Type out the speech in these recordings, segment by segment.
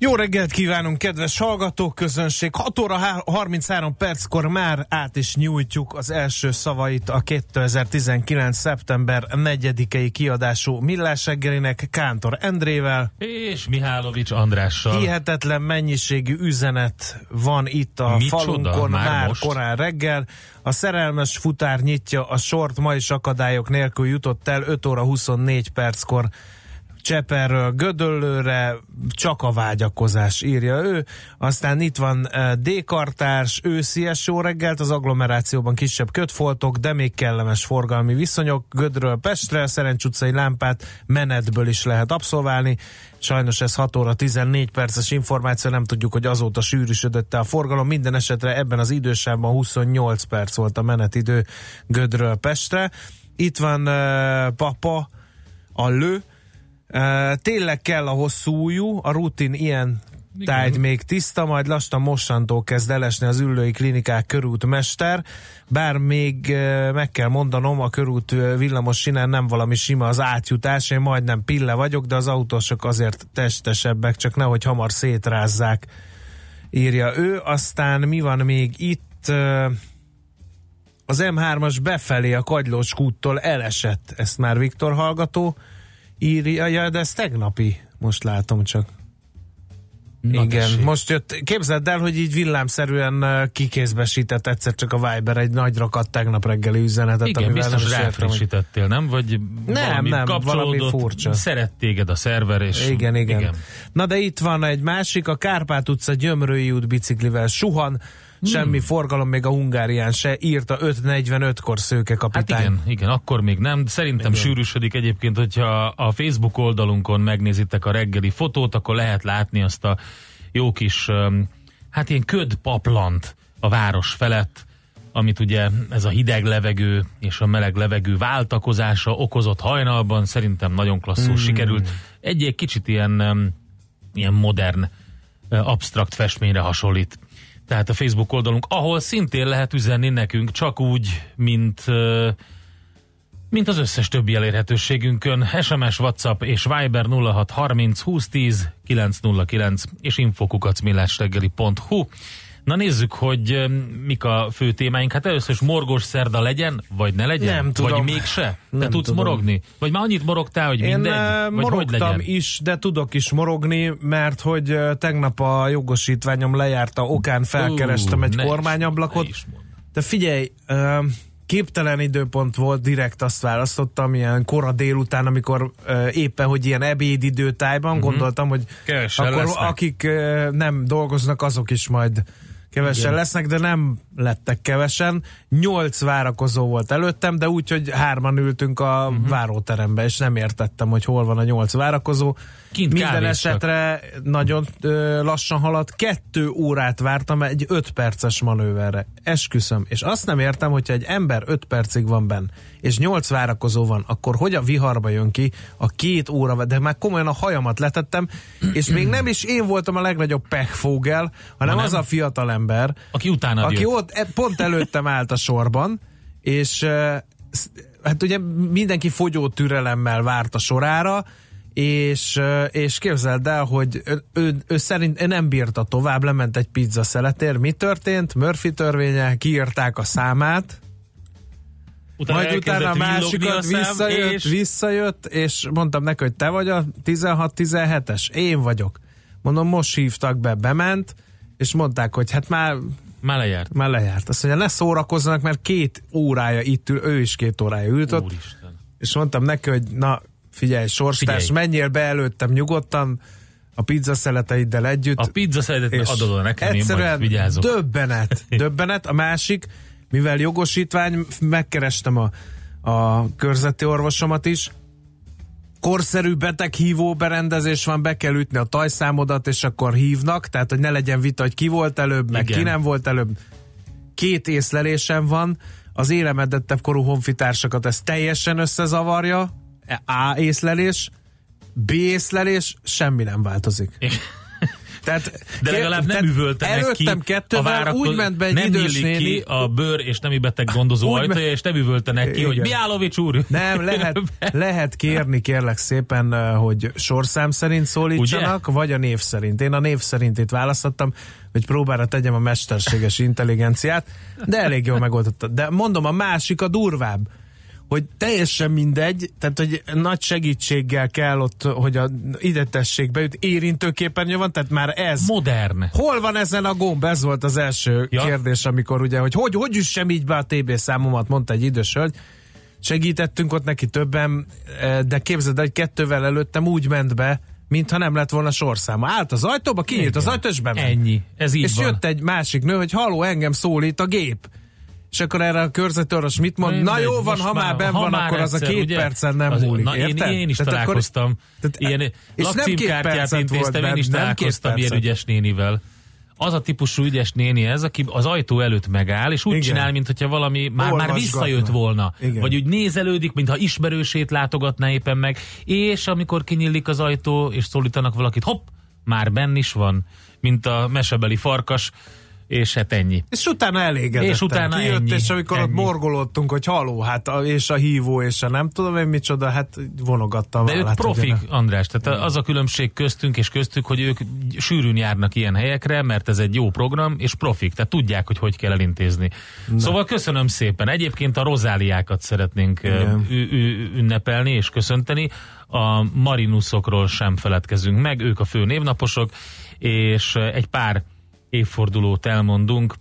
Jó reggelt kívánunk, kedves hallgatók, közönség! 6 óra 33 perckor már át is nyújtjuk az első szavait a 2019. szeptember 4-i kiadású Millás reggelinek Kántor Endrével. És Mihálovics Andrással. Hihetetlen mennyiségű üzenet van itt a Micsoda? falunkon Már már, most? korán reggel. A szerelmes futár nyitja a sort, ma is akadályok nélkül jutott el 5 óra 24 perckor Cseperről Gödöllőre, csak a vágyakozás írja ő. Aztán itt van eh, D-kartárs, őszies jó reggelt, az agglomerációban kisebb kötfoltok, de még kellemes forgalmi viszonyok. Gödről Pestre, Szerencs utcai lámpát menetből is lehet abszolválni. Sajnos ez 6 óra 14 perces információ, nem tudjuk, hogy azóta sűrűsödött a forgalom. Minden esetre ebben az idősávban 28 perc volt a menetidő Gödről Pestre. Itt van uh, Papa, a lő, Uh, tényleg kell a hosszú újú, a rutin ilyen tájt még tiszta, majd lassan mostantól kezd elesni az üllői klinikák körútmester, bár még meg kell mondanom, a körút villamos sinen nem valami sima az átjutás, én majdnem pille vagyok, de az autósok azért testesebbek, csak nehogy hamar szétrázzák, írja ő. Aztán mi van még itt? Az M3-as befelé a Kagylós kúttól elesett, ezt már Viktor hallgató írja, ja, de ez tegnapi, most látom csak. Na Igen, tessék. most jött, képzeld el, hogy így villámszerűen kikézbesített egyszer csak a Viber egy nagy rakat tegnap reggeli üzenetet, Igen, amivel biztos nem ráfrissítettél, nem? Vagy valami nem, valami furcsa. szeret téged a szerver, és Igen, igen, igen. Na de itt van egy másik, a Kárpát utca Gyömrői út biciklivel suhan, Hmm. semmi forgalom még a Hungárián se, írta 5.45-kor szőke Hát kapitány. igen, igen, akkor még nem. Szerintem Igen. sűrűsödik egyébként, hogyha a Facebook oldalunkon megnézitek a reggeli fotót, akkor lehet látni azt a jó kis, hát ilyen ködpaplant a város felett, amit ugye ez a hideg levegő és a meleg levegő váltakozása okozott hajnalban, szerintem nagyon klasszul Hmm. sikerült. Egy, egy kicsit ilyen, ilyen modern, ö, absztrakt festményre hasonlít. Tehát a Facebook oldalunk, ahol szintén lehet üzenni nekünk, csak úgy, mint mint az összes többi elérhetőségünkön. SMS, WhatsApp és Viber 0630 2010 909 és infokukacmillásreggeli.hu Na nézzük, hogy mik a fő témáink. Hát először is morgos szerda legyen, vagy ne legyen? Nem tudom. Vagy mégse? Te Nem tudsz tudom. morogni? Vagy már annyit morogtál, hogy Én mindegy? eh, Vagy hogy morogtam legyen? is, de tudok is morogni, mert hogy tegnap a jogosítványom lejárta okán felkerestem Ú, egy ne is kormányablakot. mondd, ne is. De figyelj, képtelen időpont volt, direkt azt választottam, ilyen kora délután, amikor ö, éppen, hogy ilyen ebédidőtájban, uh-huh. gondoltam, hogy Mhm. Kevesen akkor lesznek. akik nem dolgoznak, azok is majd kevesen Igen. lesznek, de nem lettek kevesen. Nyolc várakozó volt előttem, de úgy, hogy hárman ültünk a uh-huh. váróterembe, és nem értettem, hogy hol van a nyolc várakozó. Kint Minden esetre nagyon ö, lassan haladt. Kettő órát vártam egy öt perces manőverre. Esküszöm. És azt nem értem, hogyha egy ember öt percig van benn, és nyolc várakozó van, akkor hogy a viharba jön ki a két óra, de már komolyan a hajamat letettem, és még nem is én voltam a legnagyobb pechfogel, hanem Hanem? az a fiatal ember, Aki utána aki jött. ott e- pont előttem állt a sorban, és sz- hát ugye mindenki fogyó türelemmel várt a sorára, és, ö, és képzeld el, hogy ő, ő, ő szerint ő nem bírta tovább, lement egy pizza szeletér. Mi történt? Murphy törvénye, kiírták a számát, Utána majd utána a másikat a visszajött, és... visszajött, és mondtam neki, hogy te vagy a 16-17-es, én vagyok. Mondom, most hívtak be, bement, és mondták, hogy hát már, Már lejárt. már lejárt. Azt mondja, ne szórakozzanak, mert két órája itt ül, ő is két órája ült ott, Úristen. és mondtam neki, hogy na, figyelj, sorstárs, Figyelj. menjél be előttem nyugodtan, a pizza szeleteiddel együtt. A pizza szeretet adod nekem, én majd egyszerűen vigyázok. döbbenet, döbbenet. A másik, mivel jogosítvány, megkerestem a, a körzeti orvosomat is, korszerű beteghívó berendezés van, be kell ütni a tajszámodat, és akkor hívnak, tehát hogy ne legyen vita, hogy ki volt előbb, meg Igen. ki nem volt előbb. Két észlelésem van, az élemedettebb korú honfitársakat ez teljesen összezavarja, A észlelés, B észlelés, semmi nem változik. Tehát, De legalább nem üvöltenek ki előttem a kettővel, várakoz... úgy ment be egy nem idős néni, ki a bőr és nemi beteg gondozó ajtaja, és nem üvöltenek ki, hogy Igen. Miálovics úr! Nem, lehet, lehet kérni kérlek szépen, eh, hogy sorszám szerint szólítsanak, Ugye? vagy a név szerint. Én a név szerint itt választottam, hogy próbára tegyem a mesterséges intelligenciát, de elég jól megoldotta. De mondom, a másik a durvább hogy teljesen mindegy, tehát hogy nagy segítséggel kell ott, hogy a ide tessék beüt, érintőképernyő van, tehát már ez Modern. Hol van ezen a gomb? Ez volt az első Ja. kérdés, amikor ugye, hogy hogy, hogy üssem így be a TB számomat, mondta egy idős hölgy. Segítettünk ott neki többen, eh, de képzeld, el, hogy kettővel előttem úgy ment be, mintha nem lett volna sorszáma. Állt az ajtóba, kinyílt az ajtó, és bement. Ennyi. Ez így és van. jött egy másik nő, hogy haló, engem szólít a gép. És akkor erre a körzetőrös mit mond? Mindegy, Na jó van, ha már ben ha van, már akkor az a egyszer, két ugye? percen nem Az- múlik. Na, én, érted? én is Tehát akkor- találkoztam. tehát- ilyen és lakcímkártyát intéztem, volt én benne, is találkoztam ilyen ügyes nénivel. Az a típusú ügyes néni ez, aki az ajtó előtt megáll, és úgy Igen. csinál, mintha valami már, már Olvasgatna. visszajött volna. Igen. Vagy úgy nézelődik, mintha ismerősét látogatná éppen meg. És amikor kinyílik az ajtó, és szólítanak valakit, hopp, már benn is van, mint a mesebeli farkas, és hát ennyi. És utána elégedettem. És utána Kijött, ennyi, és amikor ott ennyi. morgolódtunk, hogy haló, hát a, és a hívó, és a nem tudom én micsoda, hát vonogatta a De ők profik. András, tehát az a különbség köztünk és köztük, hogy ők sűrűn járnak ilyen helyekre, mert ez egy jó program, és profik, tehát tudják, hogy hogy kell elintézni. Na. Szóval köszönöm szépen. Egyébként a rozáliákat szeretnénk ünnepelni és köszönteni. A marinuszokról sem feledkezünk meg, ők a fő névnaposok, és egy pár évfordulót elmondunk.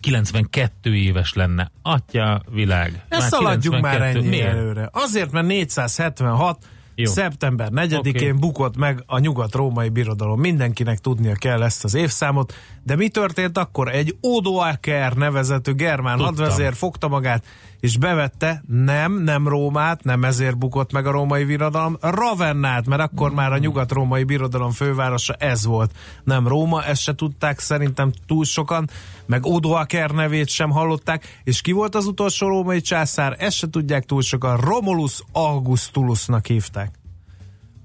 92 éves lenne. Atya világ. Ne szaladjunk már 92. ennyi Miért? előre. Azért, mert 476 Jó. Szeptember 4-én Oké. okay. bukott meg a nyugat-római birodalom. Mindenkinek tudnia kell ezt az évszámot. De mi történt akkor? Egy Odoaker nevezetű germán Tudtam. hadvezér fogta magát, és bevette nem, nem Rómát, nem ezért bukott meg a római birodalom, Ravennát, mert akkor már a nyugat-római birodalom fővárosa ez volt. Nem Róma, ezt se tudták szerintem túl sokan, meg Odoaker nevét sem hallották, és ki volt az utolsó római császár, ezt se tudják túl sokan, Romulus Augustulusnak hívták.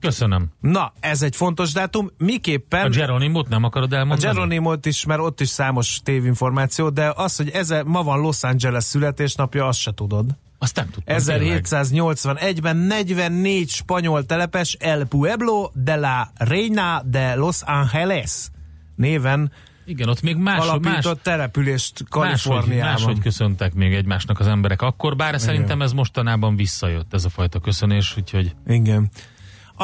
Köszönöm. Na, ez egy fontos dátum, A miképpen... Geronimot nem akarod A elmondani? Geronimot is, mert ott is számos tévinformáció, de az, hogy ez ma van Los Angeles születésnapja, azt se tudod. Azt nem tudtam. tényleg. 1781-ben 44 spanyol telepes El Pueblo de la Reina de Los Angeles néven Igen, ott még más, más, alapított települést máshogy, Kaliforniában. máshogy köszöntek még egymásnak az emberek akkor, bár szerintem ez mostanában visszajött, ez a fajta köszönés, úgyhogy Igen.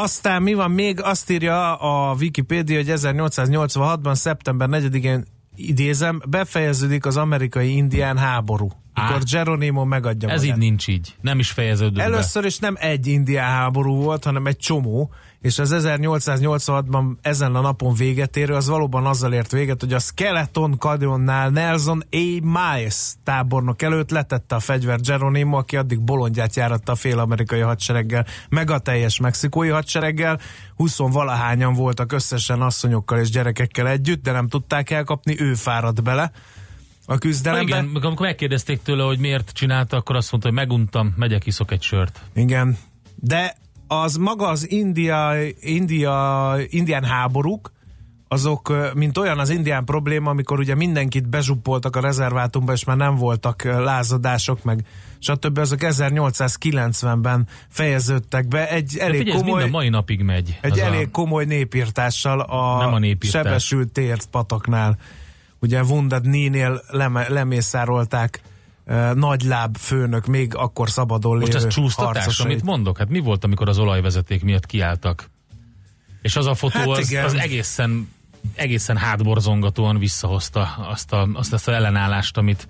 Aztán mi van még? Azt írja a Wikipédia, hogy 1886-ban, szeptember 4-én idézem, befejeződik az amerikai indián háború. Á. Akkor Geronimo megadja ez így magát. nincs így. Nem is fejeződött Először is nem egy indián háború volt, hanem egy csomó, és az 1886-ban ezen a napon véget érő, az valóban azzal ért véget, hogy a Skeleton Canyonnál Nelson A. Miles tábornok előtt letette a fegyvert Geronimo, aki addig bolondját járatta a fél amerikai hadsereggel, meg a teljes mexikói hadsereggel. 20 valahányan voltak összesen asszonyokkal és gyerekekkel együtt, de nem tudták elkapni, ő fáradt bele a be. küzdelembe. Igen, meg amikor megkérdezték tőle, hogy miért csinálta, akkor azt mondta, hogy meguntam, megyek, iszok egy sört. Igen. De az maga az India, India, indián háborúk, azok, mint olyan az indián probléma, amikor ugye mindenkit bezsuppoltak a rezervátumba, és már nem voltak lázadások, meg stb. Azok 1890-ben fejeződtek be egy elég figyelj, ez mind komoly... a mai napig megy. Egy elég a, komoly népírtással a, Nem a népírtás. sebesült tért pataknál. Ugye Wounded Knee-nél leme, lemészárolták nagyláb főnök, még akkor szabadon most lévő ez csúsztatás, harcosait. amit mondok? Hát mi volt, amikor az olajvezeték miatt kiálltak? És az a fotó Hát az, igen. az egészen egészen hátborzongatóan visszahozta azt a, azt, azt a ellenállást, amit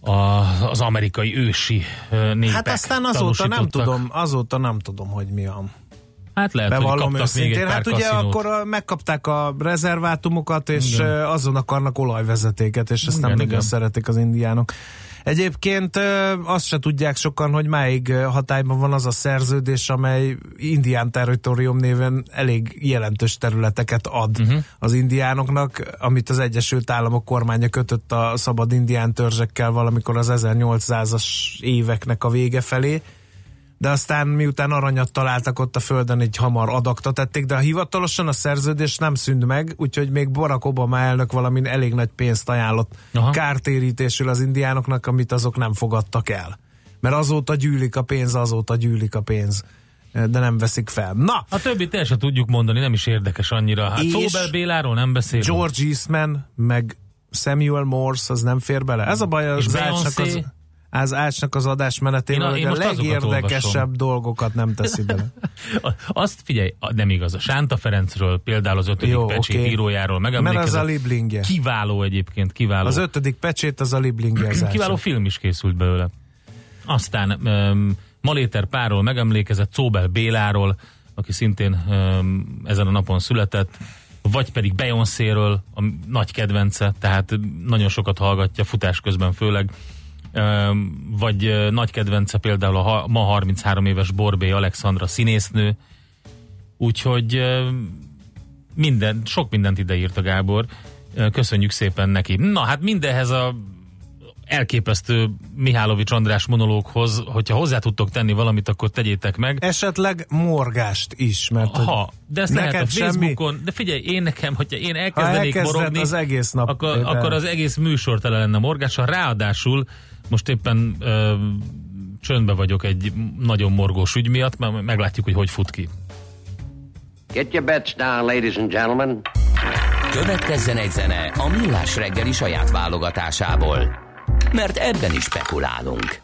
a, az amerikai ősi népek Hát aztán azóta nem tudom, azóta nem tudom, hogy mi a... Hát lehet, hogy Bevallom kaptak még egy őszintén. pár Hát ugye kaszinót. akkor megkapták a rezervátumokat, és Igen. azon akarnak olajvezetéket, és ezt Igen, nem nagyon igen. szeretik az indiánok. Egyébként azt se tudják sokan, hogy máig hatályban van az a szerződés, amely indián territorium néven elég jelentős területeket ad uh-huh. az indiánoknak, amit az Egyesült Államok kormánya kötött a szabad indián törzsekkel valamikor az 1800-as éveknek a vége felé de aztán miután aranyat találtak ott a földön, egy hamar adakta tették, de hivatalosan a szerződés nem szűnt meg, úgyhogy még Barack Obama elnök valamin elég nagy pénzt ajánlott Aha. kártérítésül az indiánoknak, amit azok nem fogadtak el. Mert azóta gyűlik a pénz, azóta gyűlik a pénz, de nem veszik fel. Na, A többit el se tudjuk mondani, nem is érdekes annyira. Hát És Szóbel Béláról nem beszélünk. George Eastman, meg Samuel Morse, az nem fér bele. Ez a baj És az ácsnak Beyoncé? az, az ácsnak az adásmenetével, Én a- hogy a legérdekesebb dolgokat nem teszi bele. Azt figyelj, nem igaz. A Sánta Ferencről, például az ötödik Jó, pecsét oké. írójáról Mert megemlékezett. az a Liblingje. Kiváló egyébként, kiváló. Az ötödik pecsét az a Liblingje az Kiváló film is készült belőle. Aztán um, Maléter Párról megemlékezett, Szóbel Béláról, aki szintén um, ezen a napon született, vagy pedig Beyoncé-ről, a nagy kedvence, tehát nagyon sokat hallgatja futás közben főleg, vagy nagy kedvence például a ma 33 éves Borbé Alexandra színésznő, úgyhogy minden, sok mindent ideírt a Gábor, köszönjük szépen neki. Na hát mindenhez a elképesztő Mihálovics András monológhoz, hogyha hozzá tudtok tenni valamit, akkor tegyétek meg. Esetleg morgást is, mert Ha, de ezt lehet a semmi- Facebookon, de figyelj, én nekem, hogyha én elkezdenék elkezded morogni, az egész nap akkor, éve. akkor az egész műsor tele lenne morgással. Ráadásul most éppen ö, csöndbe vagyok egy nagyon morgós ügy miatt, mert meglátjuk, hogy hogy fut ki. Get your bets down, ladies and gentlemen. Következzen egy zene a Millás reggeli saját válogatásából. Mert ebben is spekulálunk.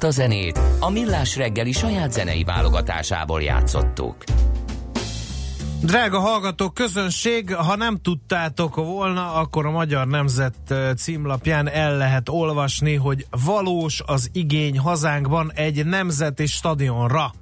Ezt a zenét a Millás reggeli saját zenei válogatásából játszottuk. Drága hallgatók, közönség, ha nem tudtátok volna, akkor a Magyar Nemzet címlapján el lehet olvasni, hogy valós az igény hazánkban egy nemzeti stadionra.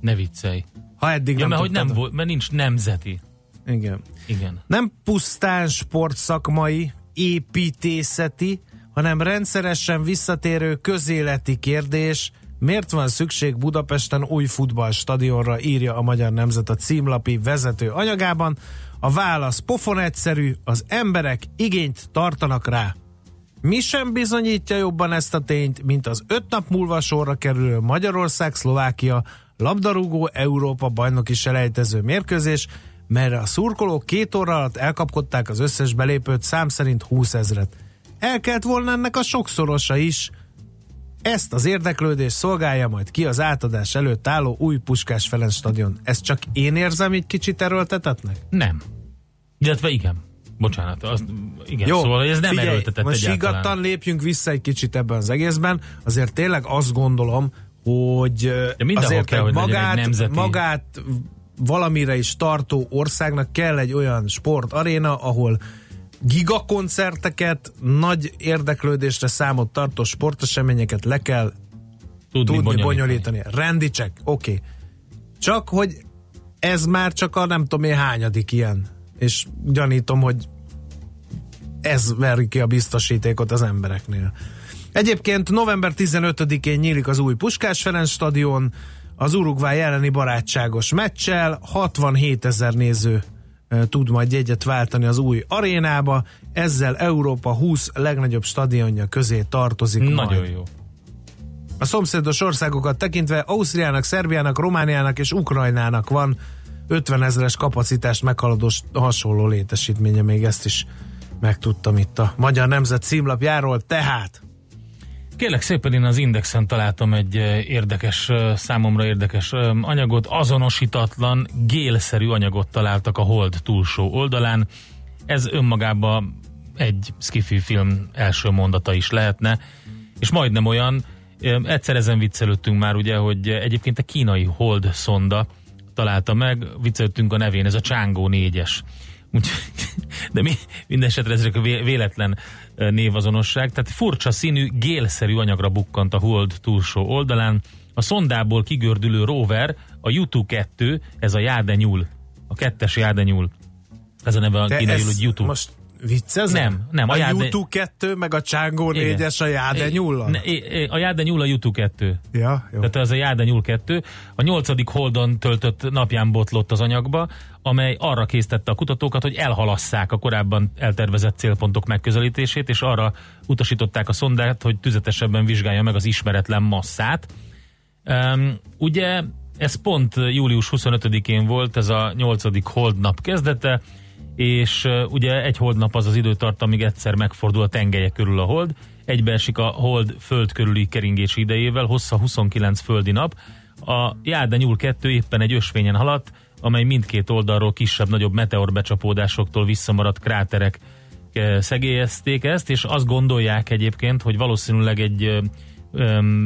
Ne viccelj. Ha eddig Ja, nem mert, hogy nem volt, mert nincs nemzeti. Igen. Igen. Nem pusztán sportszakmai, építészeti, hanem rendszeresen visszatérő közéleti kérdés, miért van szükség Budapesten új futballstadionra, írja a Magyar Nemzet a címlapi vezető anyagában. A válasz pofon egyszerű, az emberek igényt tartanak rá. Mi sem bizonyítja jobban ezt a tényt, mint az öt nap múlva sorra kerülő Magyarország-Szlovákia labdarúgó Európa bajnoki selejtező mérkőzés, melyre a szurkolók két óra alatt elkapkodták az összes belépőt szám szerint 20 ezret. El kellett volna ennek a sokszorosa is. Ezt az érdeklődést szolgálja majd ki az átadás előtt álló új Puskás Ferenc stadion. Ezt csak én érzem egy kicsit erőltetetnek? Nem. Illetve igen. Bocsánat, az, igen, Jó, szóval ez nem figyelj, erőltetett most egyáltalán. higgadtan lépjünk vissza egy kicsit ebben az egészben. Azért tényleg azt gondolom, hogy De azért kell, hogy magát, nemzeti- magát valamire is tartó országnak kell egy olyan sportaréna, ahol gigakoncerteket, nagy érdeklődésre számot tartó sporteseményeket le kell Tudni, tudni bonyolítani. bonyolítani. Rendi check, oké. Okay. Csak, hogy ez már csak a nem tudom én hányadik ilyen. És gyanítom, hogy ez veri ki a biztosítékot az embereknél. Egyébként november 15-én nyílik az új Puskás Ferenc stadion, az Uruguay elleni barátságos meccsel, 67 ezer néző tud majd jegyet váltani az új arénába, ezzel Európa 20 legnagyobb stadionja közé tartozik Nagyon majd. jó. A szomszédos országokat tekintve Ausztriának, Szerbiának, Romániának és Ukrajnának van 50 ezeres kapacitást meghaladó hasonló létesítménye, még ezt is megtudtam itt a Magyar Nemzet címlapjáról, tehát Kérlek szépen én az Indexen találtam egy eh, érdekes, eh, számomra érdekes eh, anyagot, azonosítatlan, gélszerű anyagot találtak a Hold túlsó oldalán. Ez önmagában egy skifi film első mondata is lehetne, és majdnem olyan, egyszer ezen viccelődtünk már ugye, hogy egyébként a kínai Hold szonda találta meg, viccelődtünk a nevén, ez a Csángó 4-es. Úgy, de mi, minden esetre ez csak a vé- véletlen névazonosság. Tehát furcsa színű, gélszerű anyagra bukkant a Hold túlsó oldalán. A szondából kigördülő rover, a Yutu 2, ez a Jádenyúl, a kettes Jádenyúl. Ez a neve a te kínai, ez hogy Yutu. most viccezel? Nem, nem, a A, a Jáde- YouTube 2 meg a Csángó Igen. 4-es a Jáde nyullal? Ne, é- é- A a Yutu 2. Ja, jó. Tehát ez a Jáde Nyúl 2. A nyolcadik holdon töltött napján botlott az anyagba, amely arra késztette a kutatókat, hogy elhalasszák a korábban eltervezett célpontok megközelítését, és arra utasították a szondát, hogy tüzetesebben vizsgálja meg az ismeretlen masszát. Um, ugye ez pont július 25-én volt, ez a nyolcadik holdnap kezdete, és ugye egy holdnap az az időtart, amíg egyszer megfordul a tengelye körül a hold, egybeesik a hold föld körüli keringési idejével, hossza 29 földi nap. A Jáde Nyúl 2 éppen egy ösvényen haladt, amely mindkét oldalról kisebb-nagyobb meteorbecsapódásoktól visszamaradt kráterek szegélyezték ezt, és azt gondolják egyébként, hogy valószínűleg egy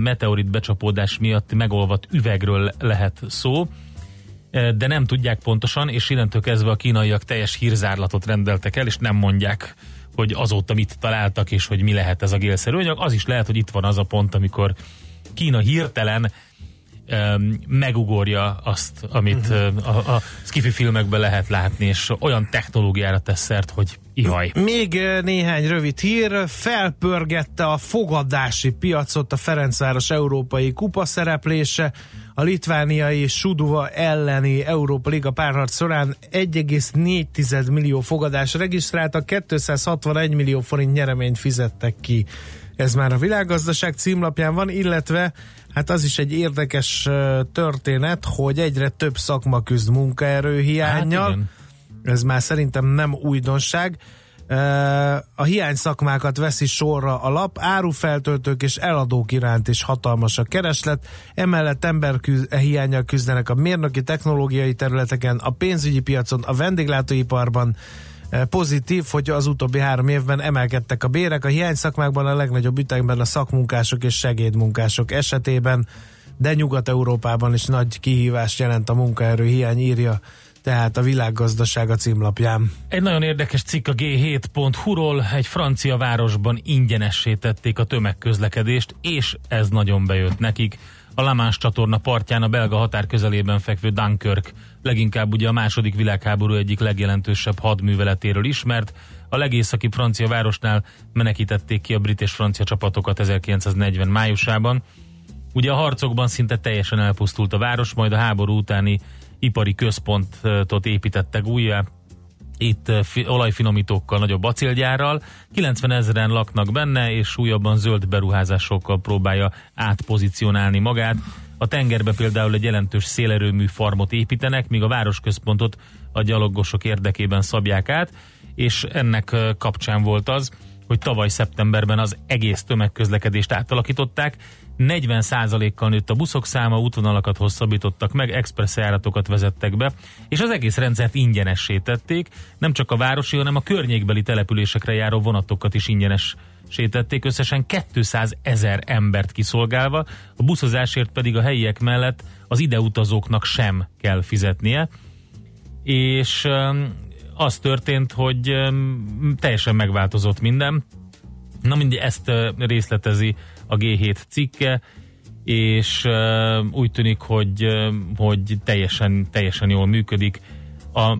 meteorit becsapódás miatt megolvadt üvegről lehet szó, de nem tudják pontosan, és innentől kezdve a kínaiak teljes hírzárlatot rendeltek el, és nem mondják, hogy azóta mit találtak, és hogy mi lehet ez a gélszerű anyag. Az is lehet, hogy itt van az a pont, amikor Kína hirtelen um, megugorja azt, amit uh, a, a skifi filmekben lehet látni, és olyan technológiára tesz szert, hogy ihaj. Még eh, néhány rövid hír. Felpörgette a fogadási piacot a Ferencváros Európai Kupa szereplése. A litvániai Suduva elleni Európa Liga párharc során 1,4 millió fogadás regisztráltak, 261 millió forint nyereményt fizettek ki. Ez már a világgazdaság címlapján van, illetve hát az is egy érdekes történet, hogy egyre több szakma küzd munkaerő hiányjal. Hát igen. Ez már szerintem nem újdonság. A hiány szakmákat veszi sorra a lap, árufeltöltők és eladók iránt is hatalmas a kereslet, emellett ember küz- hiányjal küzdenek a mérnöki technológiai területeken, a pénzügyi piacon, a vendéglátóiparban, E, Pozitív, hogy az utóbbi három évben emelkedtek a bérek, a hiány szakmákban a legnagyobb ütemben a szakmunkások és segédmunkások esetében, de Nyugat-Európában is nagy kihívást jelent a munkaerő hiány, írja tehát a világgazdasága címlapján. Egy nagyon érdekes cikk a G7.hu-ról, egy francia városban ingyenessé tették a tömegközlekedést, és ez nagyon bejött nekik. A Lamás csatorna partján a belga határ közelében fekvő Dunkirk, leginkább ugye a második világháború egyik legjelentősebb hadműveletéről ismert, a legészaki francia városnál menekítették ki a brit és francia csapatokat 1940 májusában. Ugye a harcokban szinte teljesen elpusztult a város, majd a háború utáni ipari központot építettek újjá, itt eh, fi, olajfinomítókkal, nagyobb acélgyárral. 90 ezeren laknak benne, és újabban zöld beruházásokkal próbálja átpozícionálni magát. A tengerbe például egy jelentős szélerőmű farmot építenek, míg a városközpontot a gyalogosok érdekében szabják át, és ennek eh, kapcsán volt az, hogy tavaly szeptemberben az egész tömegközlekedést átalakították, 40%-kal nőtt a buszok száma, útvonalakat hosszabbítottak meg, express járatokat vezettek be, és az egész rendszert ingyenessé tették, nem csak a városi, hanem a környékbeli településekre járó vonatokat is ingyenes sétették, összesen 200 ezer embert kiszolgálva, a buszozásért pedig a helyiek mellett az ideutazóknak sem kell fizetnie, és az történt, hogy teljesen megváltozott minden. Na mindig ezt részletezi a G7 cikke, és uh, úgy tűnik, hogy, uh, hogy teljesen, teljesen jól működik. A,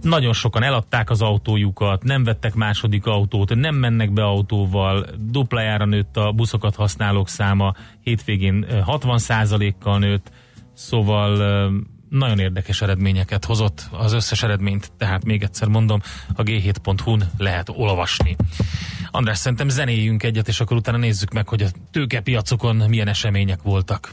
nagyon sokan eladták az autójukat, nem vettek második autót, nem mennek be autóval, duplájára nőtt a buszokat használók száma, hétvégén 60%-kal nőtt, szóval nagyon érdekes eredményeket hozott az összes eredményt, tehát még egyszer mondom, a g7.hu-n lehet olvasni. András, szerintem zenéljünk egyet, és akkor utána nézzük meg, hogy a tőkepiacokon milyen események voltak.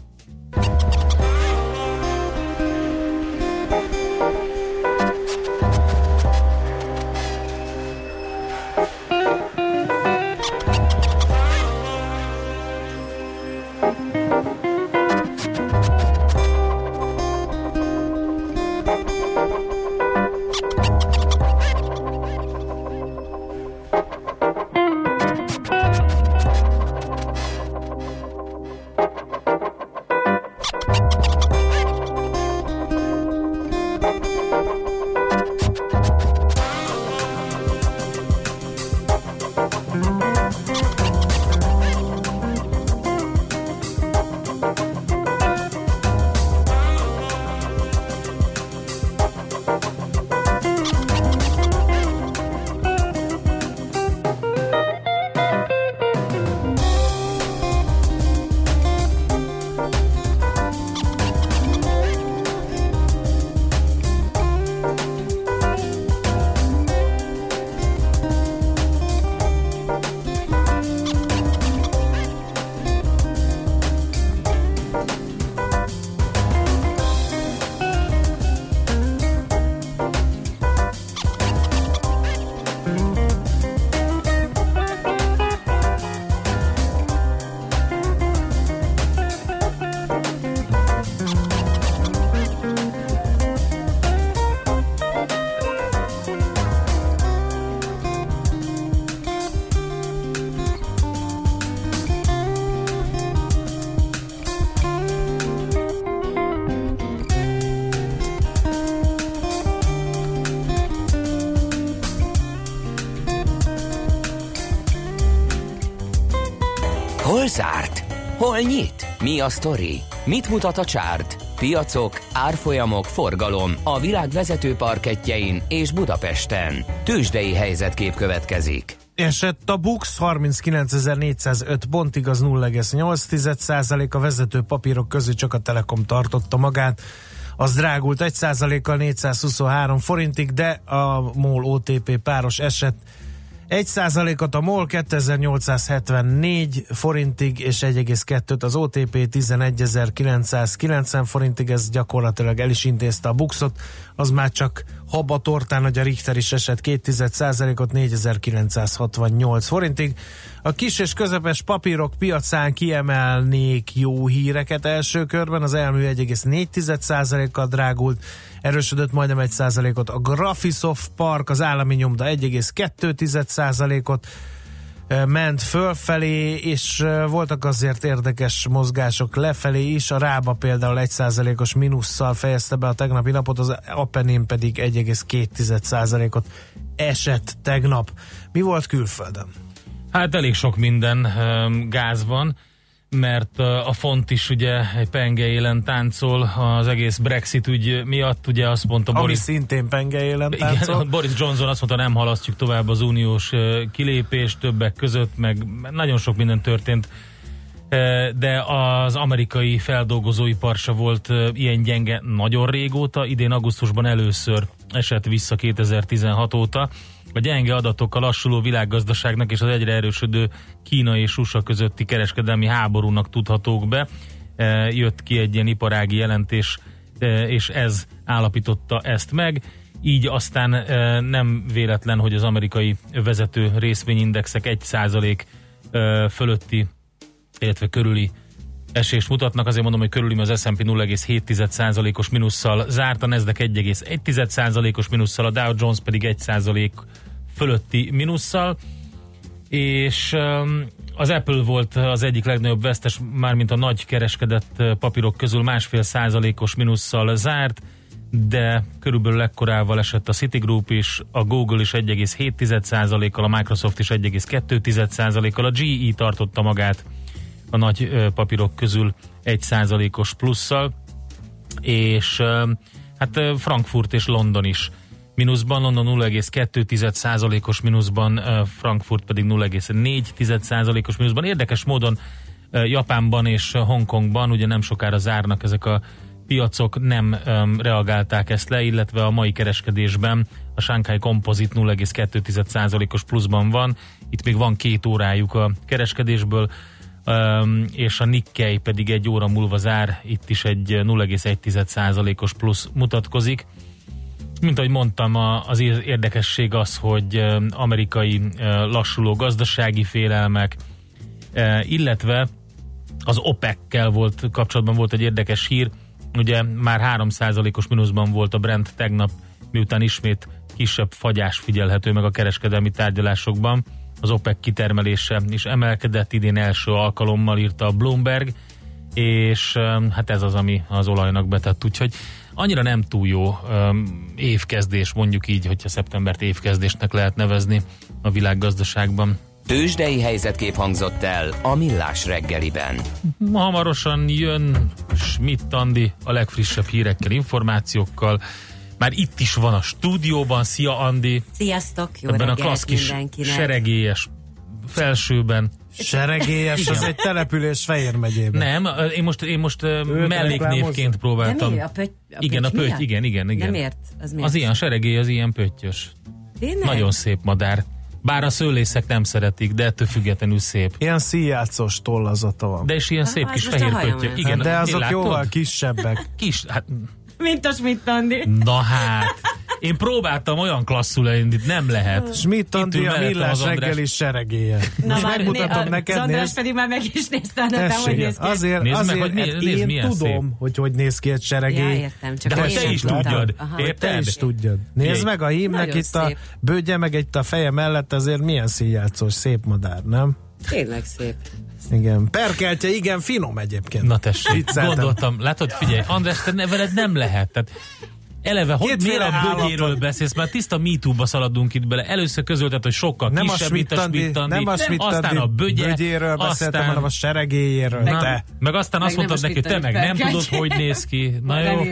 Nyit? Mi a sztori? Mit mutat a csárt? Piacok, árfolyamok, forgalom a világ vezető parketjein és Budapesten. Tősdei helyzetkép következik. Esett a Bux 39.405 pontig, az 0,8 a vezető papírok közül csak a Telekom tartotta magát. Az drágult 1 kal 423 forintig, de a MOL OTP páros esett 1 százalékot a MOL 2874 forintig és 1,2-t az OTP 11.990 forintig, ez gyakorlatilag el is intézte a buxot, az már csak Haba tortán, hogy a Richter is esett 2 ot 4968 forintig. A kis és közepes papírok piacán kiemelnék jó híreket első körben. Az elmű 1,4%-kal drágult, erősödött majdnem 1%-ot. A Graphisoft Park, az állami nyomda 1,2%-ot, ment fölfelé, és voltak azért érdekes mozgások lefelé is. A Rába például 1%-os mínusszal fejezte be a tegnapi napot, az Apenin pedig 1,2%-ot esett tegnap. Mi volt külföldön? Hát elég sok minden gáz van mert a font is ugye egy penge élen táncol az egész Brexit ügy miatt, ugye azt mondta Ami Boris... szintén penge élen táncol. Igen, Boris Johnson azt mondta, nem halasztjuk tovább az uniós kilépést többek között, meg nagyon sok minden történt de az amerikai feldolgozóipar se volt ilyen gyenge nagyon régóta, idén augusztusban először esett vissza 2016 óta. A gyenge adatok a lassuló világgazdaságnak és az egyre erősödő Kína és USA közötti kereskedelmi háborúnak tudhatók be. E, jött ki egy ilyen iparági jelentés, e, és ez állapította ezt meg. Így aztán e, nem véletlen, hogy az amerikai vezető részvényindexek 1% fölötti, illetve körüli esést mutatnak, azért mondom, hogy körülim az S&P 0,7%-os minusszal zárt, a Nasdaq 1,1%-os minusszal, a Dow Jones pedig 1% fölötti minusszal, és um, az Apple volt az egyik legnagyobb vesztes, mármint a nagy kereskedett uh, papírok közül másfél százalékos minusszal zárt, de körülbelül ekkorával esett a Citigroup is, a Google is 1,7%-kal, a Microsoft is 1,2%-kal, a GE tartotta magát a nagy uh, papírok közül 1%-os plusszal, és um, hát uh, Frankfurt és London is mínuszban, London 0,2%-os mínuszban, Frankfurt pedig 0,4%-os mínuszban. Érdekes módon Japánban és Hongkongban ugye nem sokára zárnak ezek a piacok, nem reagálták ezt le, illetve a mai kereskedésben a Shanghai Composite 0,2%-os pluszban van, itt még van két órájuk a kereskedésből, és a Nikkei pedig egy óra múlva zár, itt is egy 0,1%-os plusz mutatkozik. Mint ahogy mondtam, az érdekesség az, hogy amerikai lassuló gazdasági félelmek, illetve az OPEC-kel volt kapcsolatban volt egy érdekes hír, ugye már 3%-os mínuszban volt a Brent tegnap, miután ismét kisebb fagyás figyelhető meg a kereskedelmi tárgyalásokban. Az OPEC kitermelése is emelkedett, idén első alkalommal írta a Bloomberg, és hát ez az, ami az olajnak betett. Úgyhogy annyira nem túl jó um, évkezdés, mondjuk így, hogyha szeptembert évkezdésnek lehet nevezni a világgazdaságban. Tőzsdei helyzetkép hangzott el a Millás reggeliben. Hamarosan jön Schmidt Andi a legfrissebb hírekkel, információkkal. Már itt is van a stúdióban. Szia Andi! Sziasztok! Jó Ebben a klassz seregélyes felsőben Seregélyes, az egy település Fejér megyében. Nem, én most, én most melléknévként próbáltam. Nem, a pöty, a igen, a pöty, igen, igen, igen. Nem ért? Az, miért? az ilyen seregély, az ilyen pöttyös. Tényleg? Nagyon szép madár. Bár a szőlészek nem szeretik, de ettől függetlenül szép. Ilyen szíjátszos tollazata van. De is ilyen szép kis fehér pöttyö. Igen, de azok jóval kisebbek. Kis, hát... Mint a Schmidt Andi. Na hát. Én próbáltam olyan klasszul elindít, nem lehet. Schmidt Andi a millás reggeli seregélye. Na már megmutatom né, neked. András pedig már meg is nézte a neten, hogy néz ki. Azért, nézd azért meg, hogy mi, nézd, én milyen tudom, szép. hogy hogy néz ki egy seregély. Ja, értem, csak De hogy te is tudjad. Érted? Te is tudjad. Nézd meg a hímnek itt a bődje, meg itt a feje mellett azért milyen szíjátszós, szép madár, nem? Tényleg szép. Igen, perkeltje, igen, finom egyébként. Na tessék, gondoltam, látod, figyelj, András, te veled nem lehet. Tehát Eleve, hogy miért a bögyéről beszélsz? Már tiszta MeToo-ba szaladunk itt bele. Először közöltet, hogy sokkal nem kisebb, a mint a Schmidt-Andi. Nem a schmidt aztán a bögye, bögyéről beszéltem, hanem a seregéjéről. Meg, te. meg aztán meg azt mondtad neki, hogy te meg nem tudod, hogy néz ki. Na jó.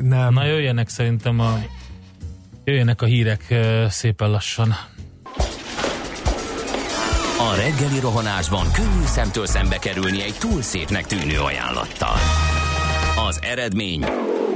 Nem. Na jöjjenek szerintem a jöjjenek a hírek szépen lassan. A reggeli rohanásban könnyű szemtől szembe kerülni egy túl szépnek tűnő ajánlattal. Az eredmény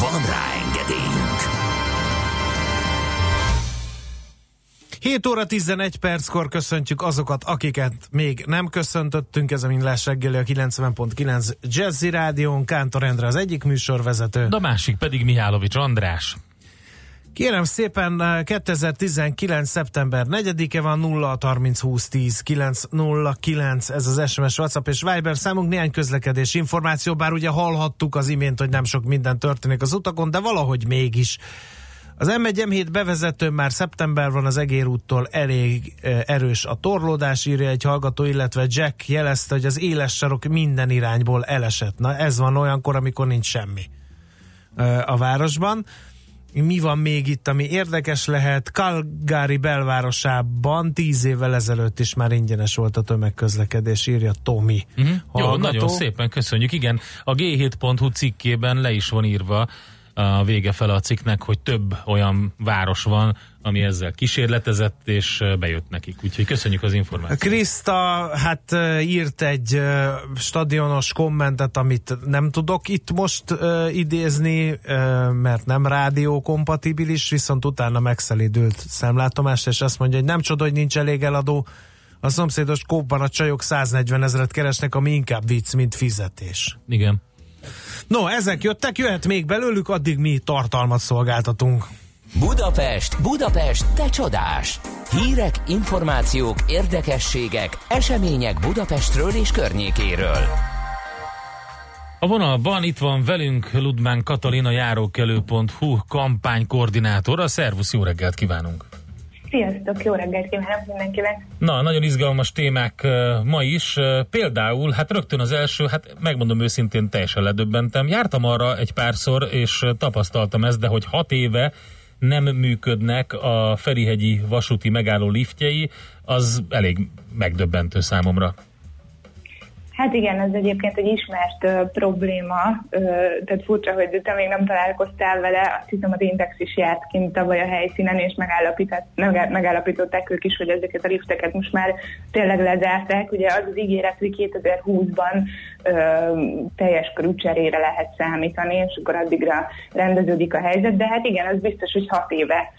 Van rá engedélyünk! 7 óra 11 perckor köszöntjük azokat, akiket még nem köszöntöttünk. Ez a Millás reggeli a 90.9 Jazzy Rádión. Kántor Endre az egyik műsorvezető. De a másik pedig Mihálovics András. Kérem szépen, 2019. szeptember 4-e van 0 30 20 10 909, ez az SMS, WhatsApp és Viber számunk, néhány közlekedés információ, bár ugye hallhattuk az imént, hogy nem sok minden történik az utakon, de valahogy mégis. Az M1 M7 bevezető már szeptember van az Egér úttól elég erős a torlódás, írja egy hallgató, illetve Jack jelezte, hogy az éles sarok minden irányból elesett. Na ez van olyankor, amikor nincs semmi a városban mi van még itt, ami érdekes lehet? Calgary belvárosában tíz évvel ezelőtt is már ingyenes volt a tömegközlekedés, írja Tomi. Uh-huh. Jó, nagyon szépen köszönjük. Igen, a G7.hu cikkében le is van írva a vége fel a cikknek, hogy több olyan város van, ami ezzel kísérletezett, és bejött nekik. Úgyhogy köszönjük az információt. Krista, hát írt egy stadionos kommentet, amit nem tudok itt most idézni, mert nem rádió kompatibilis, viszont utána megszelidült szemlátomást, és azt mondja, hogy nem csoda, hogy nincs elég eladó, a szomszédos kópban a csajok 140 ezeret keresnek, ami inkább vicc, mint fizetés. Igen. No, ezek jöttek, jöhet még belőlük, addig mi tartalmat szolgáltatunk. Budapest, Budapest, te csodás! Hírek, információk, érdekességek, események Budapestről és környékéről. A vonalban itt van velünk Ludmán Katalina járókelő.hu kampánykoordinátora. Szervusz, jó reggelt kívánunk! Sziasztok, jó reggelt kívánok mindenkinek! Na, nagyon izgalmas témák ma is. Például, hát rögtön az első, hát megmondom őszintén, teljesen ledöbbentem. Jártam arra egy párszor, és tapasztaltam ezt, de hogy hat éve nem működnek a Ferihegyi vasúti megálló liftjei, az elég megdöbbentő számomra. Hát igen, ez egyébként egy ismert uh, probléma, uh, tehát furcsa, hogy te még nem találkoztál vele, azt hiszem az Index is járt kint tavaly a helyszínen, és megállapították ők is, hogy ezeket a lifteket most már tényleg lezárták. Ugye az az ígéret, hogy 2020-ban uh, teljes körű cserére lehet számítani, és akkor addigra rendeződik a helyzet, de hát igen, az biztos, hogy hat éve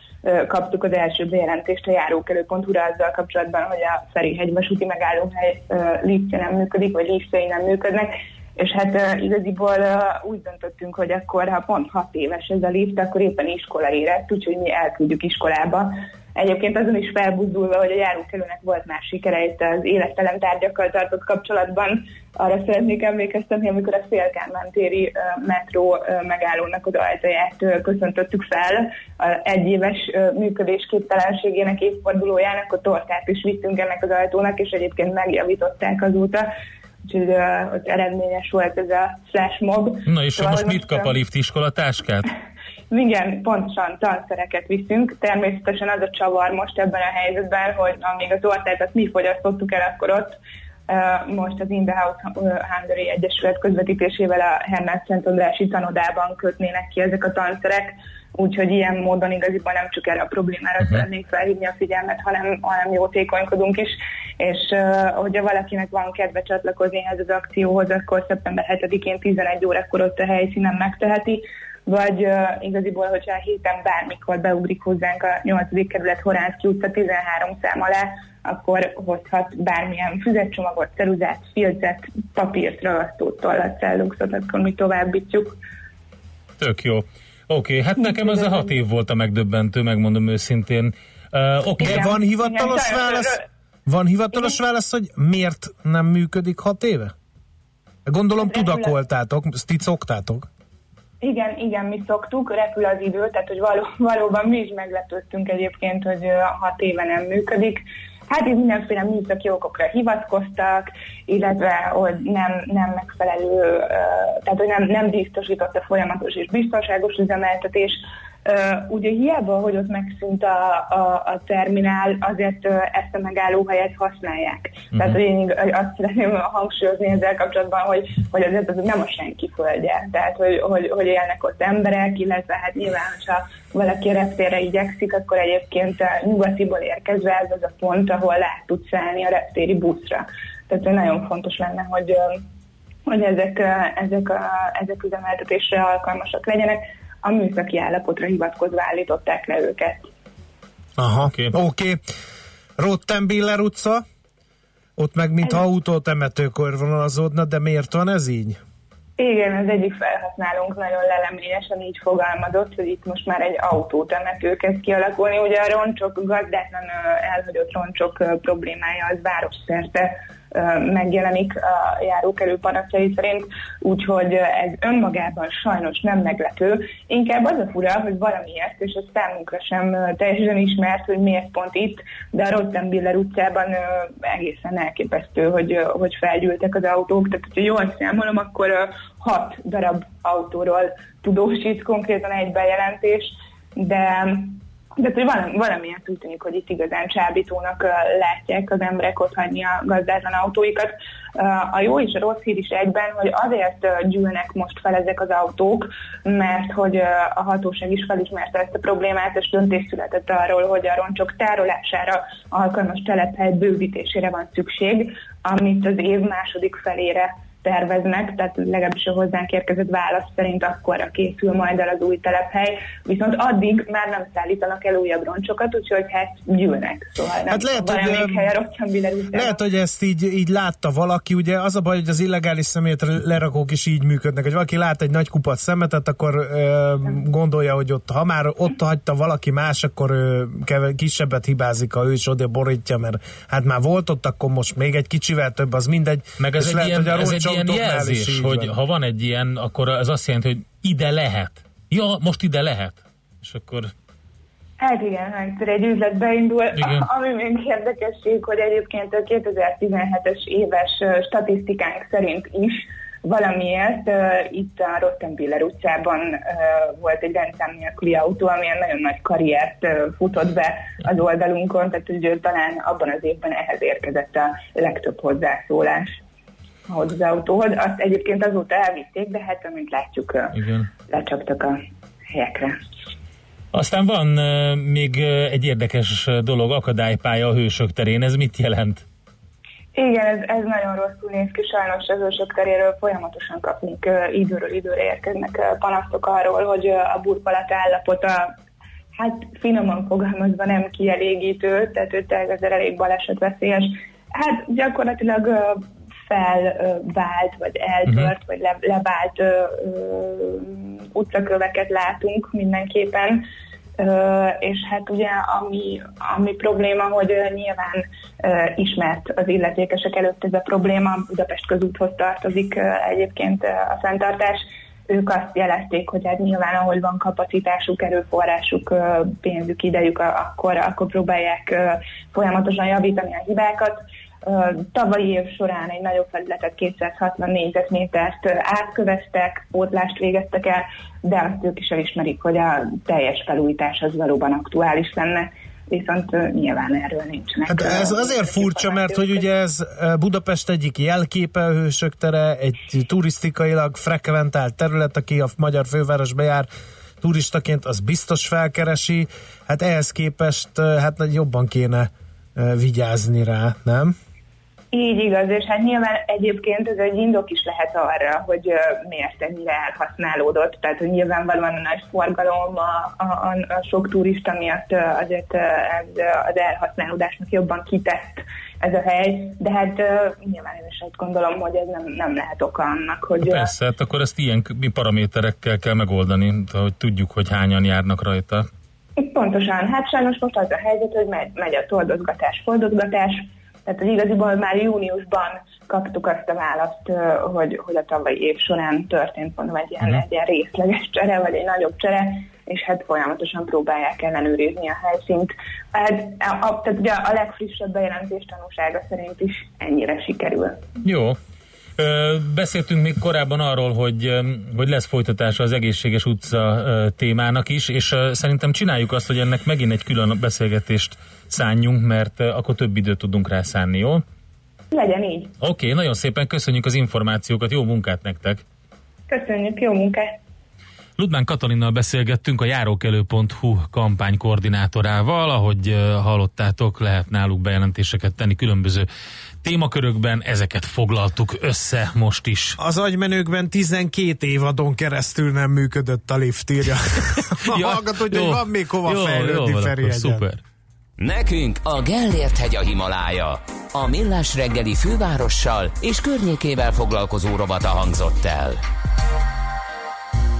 kaptuk az első bejelentést a járókelő.hu-ra azzal kapcsolatban, hogy a Ferihegy vasúti megállóhely liftje nem működik, vagy liftjei nem működnek, és hát igaziból úgy döntöttünk, hogy akkor, ha pont hat éves ez a lift, akkor éppen iskola érett, úgyhogy mi elküldjük iskolába Egyébként azon is felbuzdulva, hogy a járókelőnek volt más sikere itt az élettelen tárgyakkal tartott kapcsolatban. Arra szeretnék emlékeztetni, amikor a Szélkánmán téri metró megállónak az ajtaját köszöntöttük fel a egyéves működésképtelenségének évfordulójának, a tortát is vittünk ennek az ajtónak, és egyébként megjavították azóta úgyhogy uh, eredményes volt ez a flash mob. Na és szóval most mit kap a lift iskola táskát? Igen, pontosan tanszereket viszünk. Természetesen az a csavar most ebben a helyzetben, hogy amíg az ortát mi fogyasztottuk el, akkor ott most az In the House Hungary Egyesület közvetítésével a Hernád Szent Andrási tanodában kötnének ki ezek a tanszerek, úgyhogy ilyen módon igaziból nem csak erre a problémára uh-huh. szeretnék felhívni a figyelmet, hanem, hanem jótékonykodunk is, és uh, hogyha valakinek van kedve csatlakozni ehhez az akcióhoz, akkor szeptember 7-én 11 órakor ott a helyszínen megteheti, vagy uh, igaziból, hogyha a héten bármikor beugrik hozzánk a 8. kerület Horánszki utca 13 szám alá, akkor hozhat bármilyen füzetcsomagot, ceruzát, filcet, papírt, ragasztót, tollat, celluxot, akkor mi továbbítjuk. Tök jó. Oké, okay, hát nekem az a hat év volt a megdöbbentő, megmondom őszintén. Uh, okay. Igen, van hivatalos igen, válasz? Van hivatalos igen. válasz, hogy miért nem működik hat éve? Gondolom hát tudakoltátok, szoktátok. Igen, igen, mi szoktuk, repül az idő, tehát hogy való, valóban mi is meglepődtünk egyébként, hogy hat éve nem működik. Hát itt mindenféle műszaki okokra hivatkoztak, illetve hogy nem, nem megfelelő, tehát hogy nem, nem biztosított a folyamatos és biztonságos üzemeltetés, Uh, ugye hiába, hogy ott megszűnt a, a, a terminál, azért uh, ezt a megállóhelyet használják. Uh-huh. Tehát én azt szeretném hangsúlyozni ezzel kapcsolatban, hogy, hogy azért az nem a senki földje. Tehát, hogy, hogy, hogy élnek ott emberek, illetve hát nyilván, ha valaki a reptérre igyekszik, akkor egyébként nyugatiból érkezve ez az a pont, ahol lehet tud szállni a reptéri buszra. Tehát nagyon fontos lenne, hogy hogy ezek, ezek, a, ezek üzemeltetésre alkalmasak legyenek a műszaki állapotra hivatkozva állították le őket. Aha, oké. Okay. okay. Rottenbiller utca, ott meg mintha autótemetőkor vonalazódna, de miért van ez így? Igen, az egyik felhasználónk nagyon leleményesen így fogalmazott, hogy itt most már egy autótemető kezd kialakulni. Ugye a roncsok, gazdátlan elhagyott roncsok problémája az város szerte megjelenik a járókerül panaszai szerint, úgyhogy ez önmagában sajnos nem meglepő. Inkább az a fura, hogy valamiért, és ez számunkra sem teljesen ismert, hogy miért pont itt, de a Rottenbiller utcában egészen elképesztő, hogy, hogy felgyűltek az autók. Tehát, hogyha jól számolom, akkor hat darab autóról tudósít konkrétan egy bejelentés, de de hogy valami, valamiért úgy tűnik, hogy itt igazán csábítónak látják az emberek ott hagyni a gazdátlan autóikat. A jó és a rossz hír is egyben, hogy azért gyűlnek most fel ezek az autók, mert hogy a hatóság is felismerte ezt a problémát, és döntés született arról, hogy a roncsok tárolására alkalmas telephely bővítésére van szükség, amit az év második felére terveznek, tehát legalábbis a hozzánk érkezett válasz szerint akkorra készül majd el az új telephely, viszont addig már nem szállítanak el újabb roncsokat, úgyhogy hát gyűlnek. Szóval nem hát lehet, hogy, lehet, hogy ezt így, így látta valaki, ugye az a baj, hogy az illegális szemét lerakók is így működnek, hogy valaki lát egy nagy kupat szemetet, akkor ö, gondolja, hogy ott, ha már ott hagyta valaki más, akkor ö, keve, kisebbet hibázik, ha ő is oda borítja, mert hát már volt ott, akkor most még egy kicsivel több, az mindegy. Meg ez, egy lehet, ilyen, hogy a ez egy ilyen jelzés, hogy van. ha van egy ilyen, akkor az azt jelenti, hogy ide lehet. Ja, most ide lehet. És akkor Hát igen, hát egy üzlet beindul. Igen. Ami még érdekesség, hogy egyébként a 2017-es éves statisztikánk szerint is valamiért uh, itt a Rottenbiller utcában uh, volt egy rendszám nélküli autó, amilyen nagyon nagy karriert uh, futott be az oldalunkon, tehát hogy talán abban az évben ehhez érkezett a legtöbb hozzászólás ahhoz az autóhoz. Azt egyébként azóta elvitték, de hát amint látjuk, Igen. lecsaptak a helyekre. Aztán van még egy érdekes dolog, akadálypálya a hősök terén. Ez mit jelent? Igen, ez, ez nagyon rosszul néz ki, sajnos az hősök teréről folyamatosan kapunk, időről időre érkeznek panasztok arról, hogy a burkolat állapota hát finoman fogalmazva nem kielégítő, tehát ő elég balesetveszélyes. Hát gyakorlatilag felvált, vagy eltört, uh-huh. vagy le, levált ö, ö, utcaköveket látunk mindenképpen. Uh, és hát ugye ami, ami probléma, hogy nyilván uh, ismert az illetékesek előtt ez a probléma, Budapest közúthoz tartozik uh, egyébként a fenntartás, ők azt jelezték, hogy hát nyilván ahol van kapacitásuk, erőforrásuk, pénzük, idejük, akkor, akkor próbálják folyamatosan javítani a hibákat Tavalyi év során egy nagyobb felületet 260 négyzetmétert átköveztek, pótlást végeztek el, de azt ők is elismerik, hogy a teljes felújítás az valóban aktuális lenne viszont nyilván erről nincsenek. Hát ez azért furcsa, mert hogy ugye ez Budapest egyik jelképe, a Hősök tere, egy turisztikailag frekventált terület, aki a magyar fővárosba jár, turistaként az biztos felkeresi, hát ehhez képest hát jobban kéne vigyázni rá, nem? Így igaz, és hát nyilván egyébként ez egy indok is lehet arra, hogy miért ennyire elhasználódott. Tehát, hogy nyilvánvalóan a nagy forgalom, a, a, a sok turista miatt azért ez az elhasználódásnak jobban kitett ez a hely, de hát nyilván én is azt gondolom, hogy ez nem, nem lehet oka annak, hogy... Persze, hát akkor ezt ilyen mi paraméterekkel kell megoldani, hogy tudjuk, hogy hányan járnak rajta. Pontosan, hát sajnos most az a helyzet, hogy megy, megy a toldozgatás, fordozgatás, tehát hogy igaziból már júniusban kaptuk azt a választ, hogy, hogy a tavalyi év során történt volna egy ilyen, uh-huh. egy ilyen részleges csere, vagy egy nagyobb csere, és hát folyamatosan próbálják ellenőrizni a helyszínt. Hát, a, a, tehát ugye a legfrissebb bejelentés tanúsága szerint is ennyire sikerül. Jó, Beszéltünk még korábban arról, hogy, hogy lesz folytatása az egészséges utca témának is, és szerintem csináljuk azt, hogy ennek megint egy külön beszélgetést szánjunk, mert akkor több időt tudunk rá szánni, jó? Legyen így. Oké, okay, nagyon szépen köszönjük az információkat, jó munkát nektek! Köszönjük, jó munkát! Ludmán Katalinnal beszélgettünk a járókelő.hu kampány koordinátorával, ahogy hallottátok, lehet náluk bejelentéseket tenni különböző témakörökben, ezeket foglaltuk össze most is. Az agymenőkben 12 évadon keresztül nem működött a lift, írja. ja, Hallgatod, hogy van még hova jó, fejlődni, jó, Feri Szuper. Nekünk a Gellért hegy a Himalája. A millás reggeli fővárossal és környékével foglalkozó rovata hangzott el.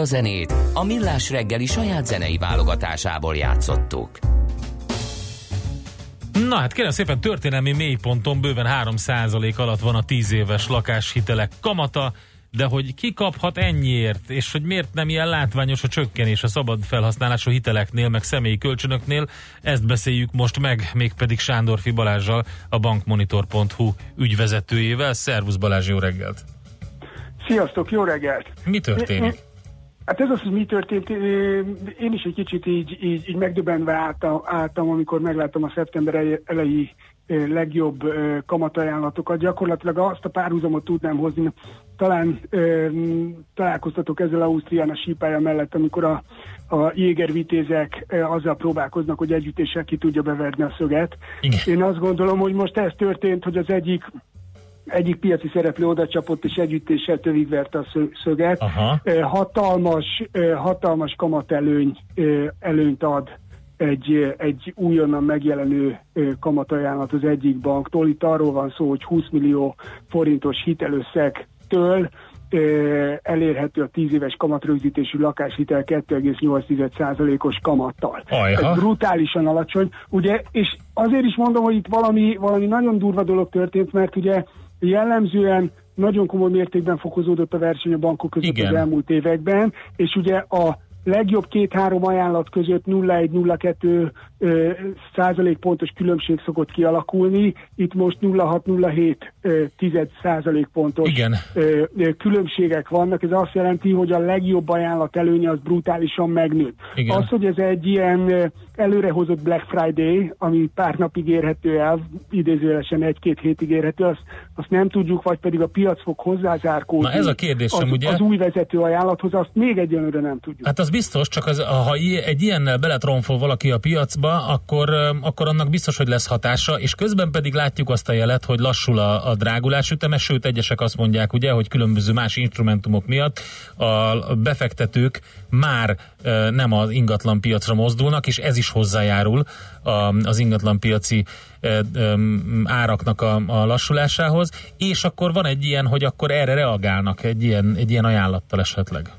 A zenét a Millás reggeli saját zenei válogatásából játszottuk. Na hát kérem szépen történelmi mélyponton bőven 3% alatt van a 10 éves lakáshitelek kamata, de hogy ki kaphat ennyiért, és hogy miért nem ilyen látványos a csökkenés a szabad felhasználású hiteleknél, meg személyi kölcsönöknél, ezt beszéljük most meg, mégpedig Sándorfi Balázsjal, a bankmonitor.hu ügyvezetőjével. Szervusz Balázs, jó reggelt! Sziasztok, jó reggelt! Mi történik? Hát ez az, hogy mi történt, én is egy kicsit így, így, így megdöbbenve álltam, álltam, amikor megláttam a szeptember elejé legjobb kamatajánlatokat. Gyakorlatilag azt a párhuzamot tudnám hozni, talán ö, találkoztatok ezzel Ausztrián a sípája mellett, amikor a, a ö, azzal próbálkoznak, hogy együttéssel ki tudja beverni a szöget. Igen. Én azt gondolom, hogy most ez történt, hogy az egyik egyik piaci szereplő oda csapott, és együttéssel tövigverte a szöget. Aha. Hatalmas, hatalmas kamatelőny előnyt ad egy, egy újonnan megjelenő kamatajánlat az egyik banktól. Itt arról van szó, hogy 20 millió forintos hitelösszegtől elérhető a 10 éves kamatrögzítésű lakáshitel 2,8%-os kamattal. Ajha. Ez brutálisan alacsony, ugye, és azért is mondom, hogy itt valami, valami nagyon durva dolog történt, mert ugye jellemzően nagyon komoly mértékben fokozódott a verseny a bankok között Igen. az elmúlt években, és ugye a legjobb két-három ajánlat között 0,1-0,2 százalékpontos különbség szokott kialakulni, itt most 0,6-0,7 tized Igen. ö, ö, különbségek vannak. Ez azt jelenti, hogy a legjobb ajánlat előnye az brutálisan megnőtt. Igen. Az, hogy ez egy ilyen előrehozott Black Friday, ami pár napig érhető el, idézőjelesen egy-két hétig érhető, azt, azt nem tudjuk, vagy pedig a piac fog hozzázárkódni. Na ez a kérdésem, az, ugye? Az új vezető ajánlathoz, azt még egyelőre nem tudjuk. Hát az biztos, csak az, ha egy ilyennel beletronfol valaki a piacba, akkor, akkor annak biztos, hogy lesz hatása, és közben pedig látjuk azt a jelet, hogy lassul a, a drágulás üteme, sőt egyesek azt mondják, ugye, hogy különböző más instrumentumok miatt a befektetők már nem az ingatlan piacra mozdulnak, és ez is hozzájárul az ingatlan piaci áraknak a, a lassulásához, és akkor van egy ilyen, hogy akkor erre reagálnak egy ilyen, egy ilyen ajánlattal esetleg.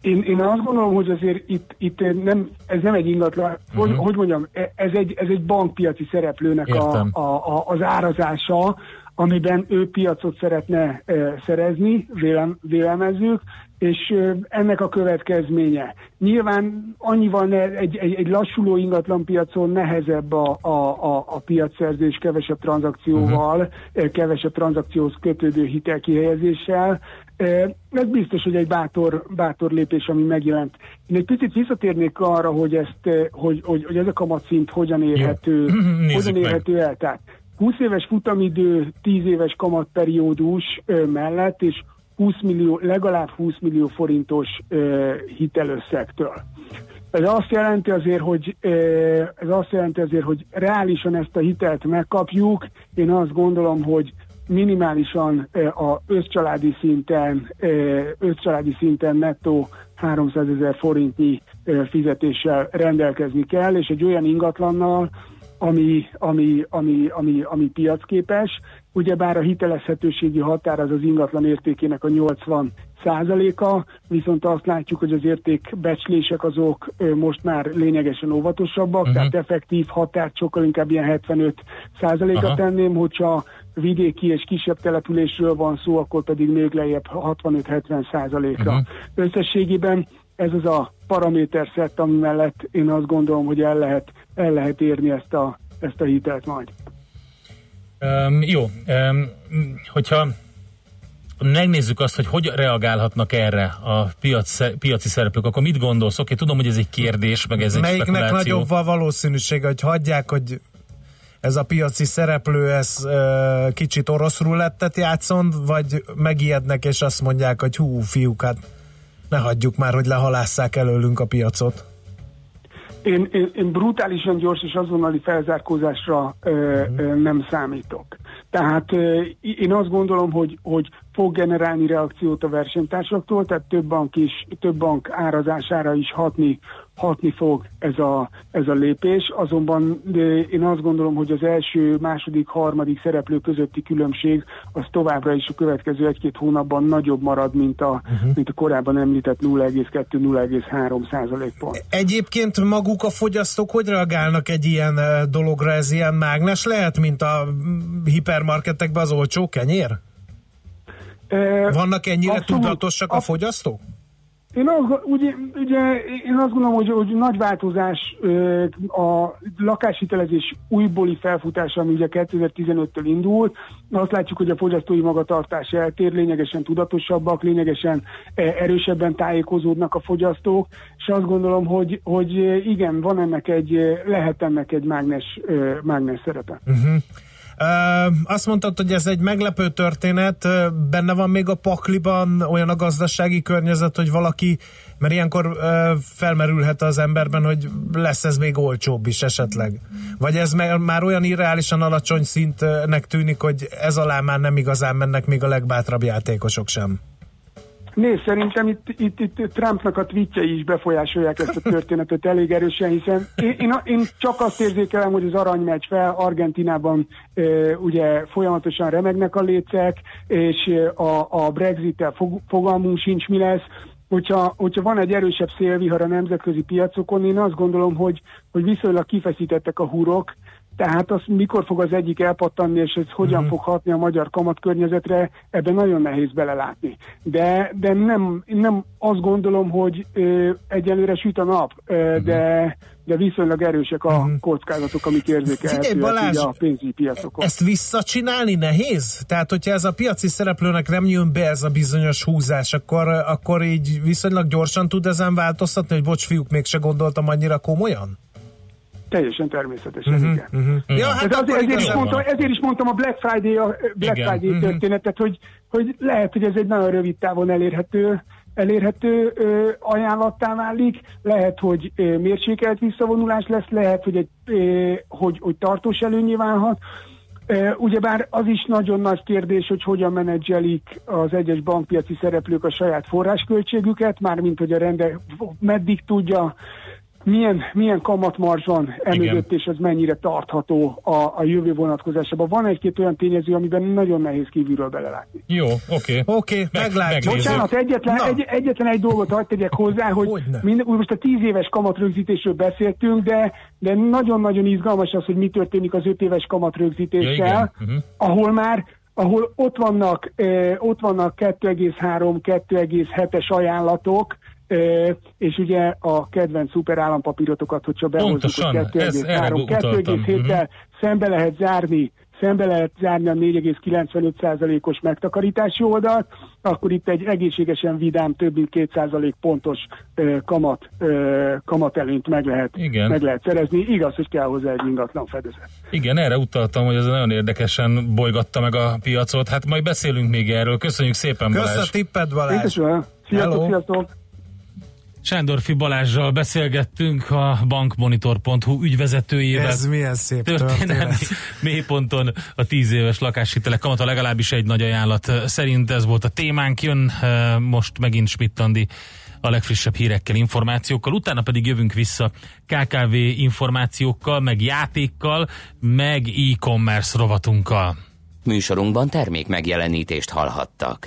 Én, én azt gondolom, hogy azért itt, itt nem, ez nem egy ingatlan, uh-huh. hogy, hogy mondjam, ez egy, ez egy bankpiaci szereplőnek a, a, a, az árazása, amiben ő piacot szeretne e, szerezni, vélem, vélemezzük, és ennek a következménye. Nyilván annyival ne, egy, egy, egy lassuló ingatlan piacon nehezebb a, a, a, a piacszerzés kevesebb tranzakcióval, uh-huh. kevesebb tranzakcióhoz kötődő hitelkihelyezéssel, ez biztos, hogy egy bátor, bátor lépés, ami megjelent. Én egy picit visszatérnék arra, hogy, ezt, hogy, hogy, hogy ez a kamatszint hogyan érhető, hogyan meg. érhető el. Tehát 20 éves futamidő, 10 éves kamatperiódus mellett, és 20 millió, legalább 20 millió forintos ö, hitelösszegtől. Ez azt jelenti azért, hogy ez azt jelenti azért, hogy reálisan ezt a hitelt megkapjuk. Én azt gondolom, hogy minimálisan a összcsaládi szinten, összcsaládi szinten nettó 300 ezer forintnyi fizetéssel rendelkezni kell, és egy olyan ingatlannal, ami, ami, ami, ami, ami piacképes. Ugyebár a hitelezhetőségi határ az az ingatlan értékének a 80 százaléka, viszont azt látjuk, hogy az értékbecslések azok most már lényegesen óvatosabbak, uh-huh. tehát effektív határt sokkal inkább ilyen 75 százaléka Aha. tenném, hogyha vidéki és kisebb településről van szó, akkor pedig még lejjebb 65-70 százalékra. Uh-huh. Összességében ez az a paraméter szett, ami mellett én azt gondolom, hogy el lehet, el lehet érni ezt a, ezt a hitelt majd. Um, jó, um, hogyha megnézzük azt, hogy hogy reagálhatnak erre a piac, piaci szereplők, akkor mit gondolsz? Oké, tudom, hogy ez egy kérdés, meg ez egy Melyiknek spekuláció. nagyobb a valószínűsége, hogy hagyják, hogy ez a piaci szereplő ez ö, kicsit orosz rulettet játszon, vagy megijednek és azt mondják, hogy hú, fiúk, hát ne hagyjuk már, hogy lehalásszák előlünk a piacot. Én, én, én brutálisan gyors és azonnali felzárkózásra ö, ö, nem számítok. Tehát ö, én azt gondolom, hogy, hogy fog generálni reakciót a versenytársaktól, tehát több bank is, több bank árazására is hatni, hatni fog ez a, ez a lépés, azonban de én azt gondolom, hogy az első, második, harmadik szereplő közötti különbség az továbbra is a következő egy-két hónapban nagyobb marad, mint a, uh-huh. mint a korábban említett 0,2-0,3 százalékpont. Egyébként maguk a fogyasztók hogy reagálnak egy ilyen dologra, ez ilyen mágnes lehet, mint a hipermarketekben az olcsó kenyér? Vannak ennyire abszolút, tudatosak a fogyasztók? Én az, ugye, ugye, én azt gondolom, hogy, hogy nagy változás a lakáshitelezés újbóli felfutása, ami ugye 2015-től indult. Azt látjuk, hogy a fogyasztói magatartás eltér, lényegesen tudatosabbak, lényegesen erősebben tájékozódnak a fogyasztók, és azt gondolom, hogy, hogy igen, van ennek egy, lehet ennek egy mágnes, mágnes szerepe. Uh-huh. Azt mondtad, hogy ez egy meglepő történet, benne van még a pakliban olyan a gazdasági környezet, hogy valaki, mert ilyenkor felmerülhet az emberben, hogy lesz ez még olcsóbb is esetleg. Vagy ez már olyan irreálisan alacsony szintnek tűnik, hogy ez alá már nem igazán mennek még a legbátrabb játékosok sem. Nézd, szerintem itt, itt, itt Trumpnak a tweetjei is befolyásolják ezt a történetet elég erősen, hiszen én, én, én csak azt érzékelem, hogy az aranymegy fel, Argentinában e, ugye folyamatosan remegnek a lécek, és a, a Brexit-tel fog, fogalmunk sincs, mi lesz, hogyha, hogyha van egy erősebb szélvihar a nemzetközi piacokon, én azt gondolom, hogy, hogy viszonylag kifeszítettek a húrok, tehát az mikor fog az egyik elpattanni, és ez hogyan uh-huh. fog hatni a magyar kamatkörnyezetre, ebben nagyon nehéz belelátni. De, de nem, nem azt gondolom, hogy ö, egyelőre süt a nap, ö, uh-huh. de, de viszonylag erősek a uh-huh. kockázatok, amik érzékelhetőek a pénzügyi piacokon. Ezt visszacsinálni nehéz? Tehát, hogyha ez a piaci szereplőnek nem jön be ez a bizonyos húzás, akkor, akkor így viszonylag gyorsan tud ezen változtatni, hogy bocs fiúk, mégse gondoltam annyira komolyan? Teljesen természetesen, uh-huh, igen. Uh-huh. Ja, hát azért, ezért, is mondtam, ezért is mondtam a Black Friday, a Black igen. Friday uh-huh. történetet, hogy, hogy lehet, hogy ez egy nagyon rövid távon elérhető elérhető ö, ajánlattá válik, lehet, hogy ö, mérsékelt visszavonulás lesz, lehet, hogy, egy, ö, hogy, hogy tartós előnyé válhat. Ugyebár az is nagyon nagy kérdés, hogy hogyan menedzselik az egyes bankpiaci szereplők a saját forrásköltségüket, mármint hogy a rende meddig tudja milyen, milyen kamatmarzs van emögött, és ez mennyire tartható a, a jövő vonatkozásában. Van egy-két olyan tényező, amiben nagyon nehéz kívülről belelátni. Jó, oké. Okay. Oké, okay, meglátjuk. Bocsánat, egyetlen, egy, egyetlen egy dolgot hagyd tegyek hozzá, hogy mind, most a tíz éves kamatrögzítésről beszéltünk, de, de nagyon-nagyon izgalmas az, hogy mi történik az öt éves kamatrögzítéssel, ja, uh-huh. ahol már ahol ott vannak, eh, ott vannak 2,3-2,7-es ajánlatok, és ugye a kedvenc szuper állampapírotokat, hogyha behozzuk, hogy 2,3-2,7-tel szembe lehet zárni szembe lehet zárni a 4,95%-os megtakarítási oldalt, akkor itt egy egészségesen vidám, több mint 2% pontos ö, kamat, ö, kamat előnyt meg lehet, Igen. meg lehet szerezni. Igaz, hogy kell hozzá egy ingatlan fedezet. Igen, erre utaltam, hogy ez nagyon érdekesen bolygatta meg a piacot. Hát majd beszélünk még erről. Köszönjük szépen, Balázs! Köszönöm a tipped, Balázs! Sziasztok, sziasztok! Sándorfi Balázsral beszélgettünk a bankmonitor.hu ügyvezetőjével. Ez milyen szép történelmi mélyponton a 10 éves lakáshitelek kamata legalábbis egy nagy ajánlat szerint ez volt a témánk. Jön eh, most megint Schmidt-Andi a legfrissebb hírekkel, információkkal, utána pedig jövünk vissza KKV információkkal, meg játékkal, meg e-commerce rovatunkkal. Műsorunkban termék megjelenítést hallhattak.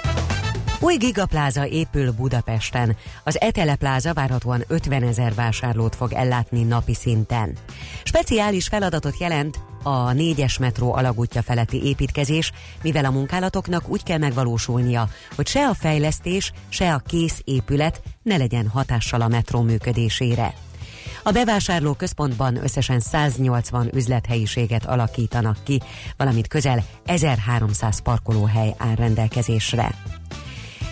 Új gigapláza épül Budapesten. Az Etele várhatóan 50 ezer vásárlót fog ellátni napi szinten. Speciális feladatot jelent a négyes metró alagútja feletti építkezés, mivel a munkálatoknak úgy kell megvalósulnia, hogy se a fejlesztés, se a kész épület ne legyen hatással a metró működésére. A bevásárló központban összesen 180 üzlethelyiséget alakítanak ki, valamint közel 1300 parkolóhely áll rendelkezésre.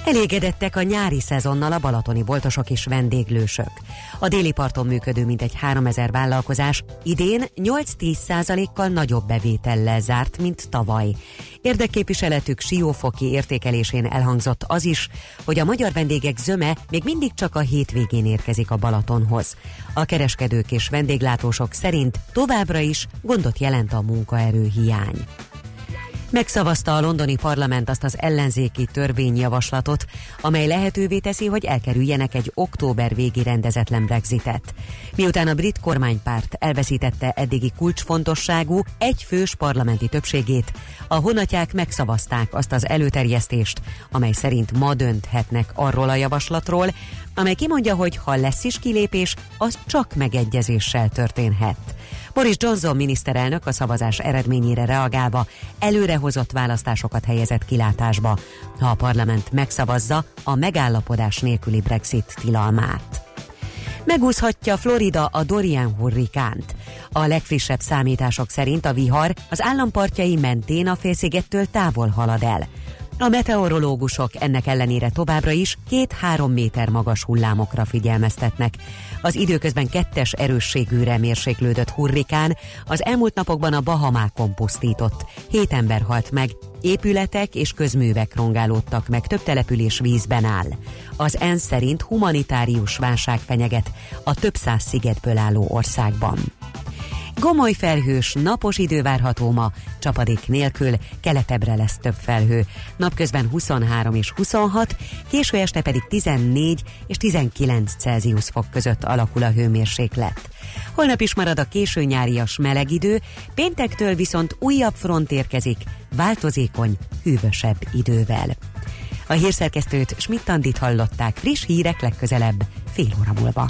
Elégedettek a nyári szezonnal a balatoni boltosok és vendéglősök. A déli parton működő mintegy 3000 vállalkozás idén 8-10 százalékkal nagyobb bevétellel zárt, mint tavaly. Érdekképviseletük siófoki értékelésén elhangzott az is, hogy a magyar vendégek zöme még mindig csak a hétvégén érkezik a Balatonhoz. A kereskedők és vendéglátósok szerint továbbra is gondot jelent a munkaerő hiány. Megszavazta a londoni parlament azt az ellenzéki törvényjavaslatot, amely lehetővé teszi, hogy elkerüljenek egy október végi rendezetlen Brexitet. Miután a brit kormánypárt elveszítette eddigi kulcsfontosságú egyfős parlamenti többségét, a honatják megszavazták azt az előterjesztést, amely szerint ma dönthetnek arról a javaslatról, amely kimondja, hogy ha lesz is kilépés, az csak megegyezéssel történhet. Boris Johnson miniszterelnök a szavazás eredményére reagálva előrehozott választásokat helyezett kilátásba, ha a parlament megszavazza a megállapodás nélküli Brexit tilalmát. Megúszhatja Florida a Dorian hurrikánt. A legfrissebb számítások szerint a vihar az állampartjai mentén a félszigettől távol halad el. A meteorológusok ennek ellenére továbbra is két-három méter magas hullámokra figyelmeztetnek. Az időközben kettes erősségűre mérséklődött hurrikán az elmúlt napokban a Bahamákon pusztított. Hét ember halt meg, épületek és közművek rongálódtak meg, több település vízben áll. Az ENSZ szerint humanitárius válság fenyeget a több száz szigetből álló országban. Gomoly felhős, napos idő várható ma, csapadék nélkül, keletebbre lesz több felhő. Napközben 23 és 26, késő este pedig 14 és 19 Celsius fok között alakul a hőmérséklet. Holnap is marad a késő nyárias meleg idő, péntektől viszont újabb front érkezik, változékony, hűvösebb idővel. A hírszerkesztőt Schmidt-Tandit hallották friss hírek legközelebb, fél óra múlva.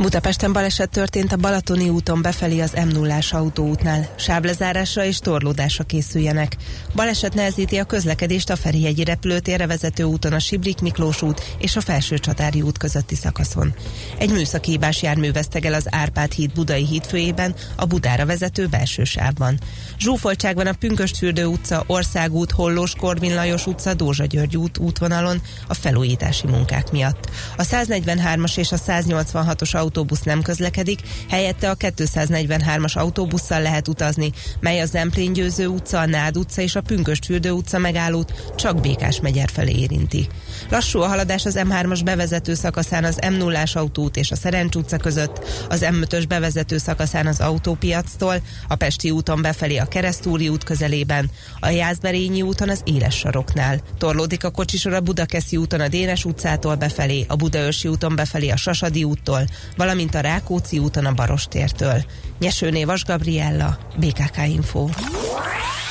Budapesten baleset történt a Balatoni úton befelé az m 0 autóútnál. Sáblezárásra és torlódásra készüljenek. Baleset nehezíti a közlekedést a Ferihegyi repülőtérre vezető úton a Sibrik Miklós út és a Felső Csatári út közötti szakaszon. Egy műszaki hibás jármű vesztegel az Árpád híd Budai hídfőjében, a Budára vezető belső sávban. Zsúfoltság van a Pünköstfürdő utca, Országút, Hollós Korvin Lajos utca, Dózsa György út útvonalon a felújítási munkák miatt. A 143-as és a 186-os autóbusz nem közlekedik, helyette a 243-as autóbusszal lehet utazni, mely a Zemplén Győző utca, a Nád utca és a Pünköstfürdő utca megállót csak Békás megyer felé érinti. Lassú a haladás az M3-as bevezető szakaszán az m 0 autót és a Szerencs utca között, az M5-ös bevezető szakaszán az autópiactól, a Pesti úton befelé a Keresztúri út közelében, a Jászberényi úton az Éles saroknál. Torlódik a kocsisor a Budakeszi úton a Dénes utcától befelé, a Budaörsi úton befelé a Sasadi úttól, valamint a Rákóczi úton a Barostértől. Nyesőné Vas Gabriella, BKK Info.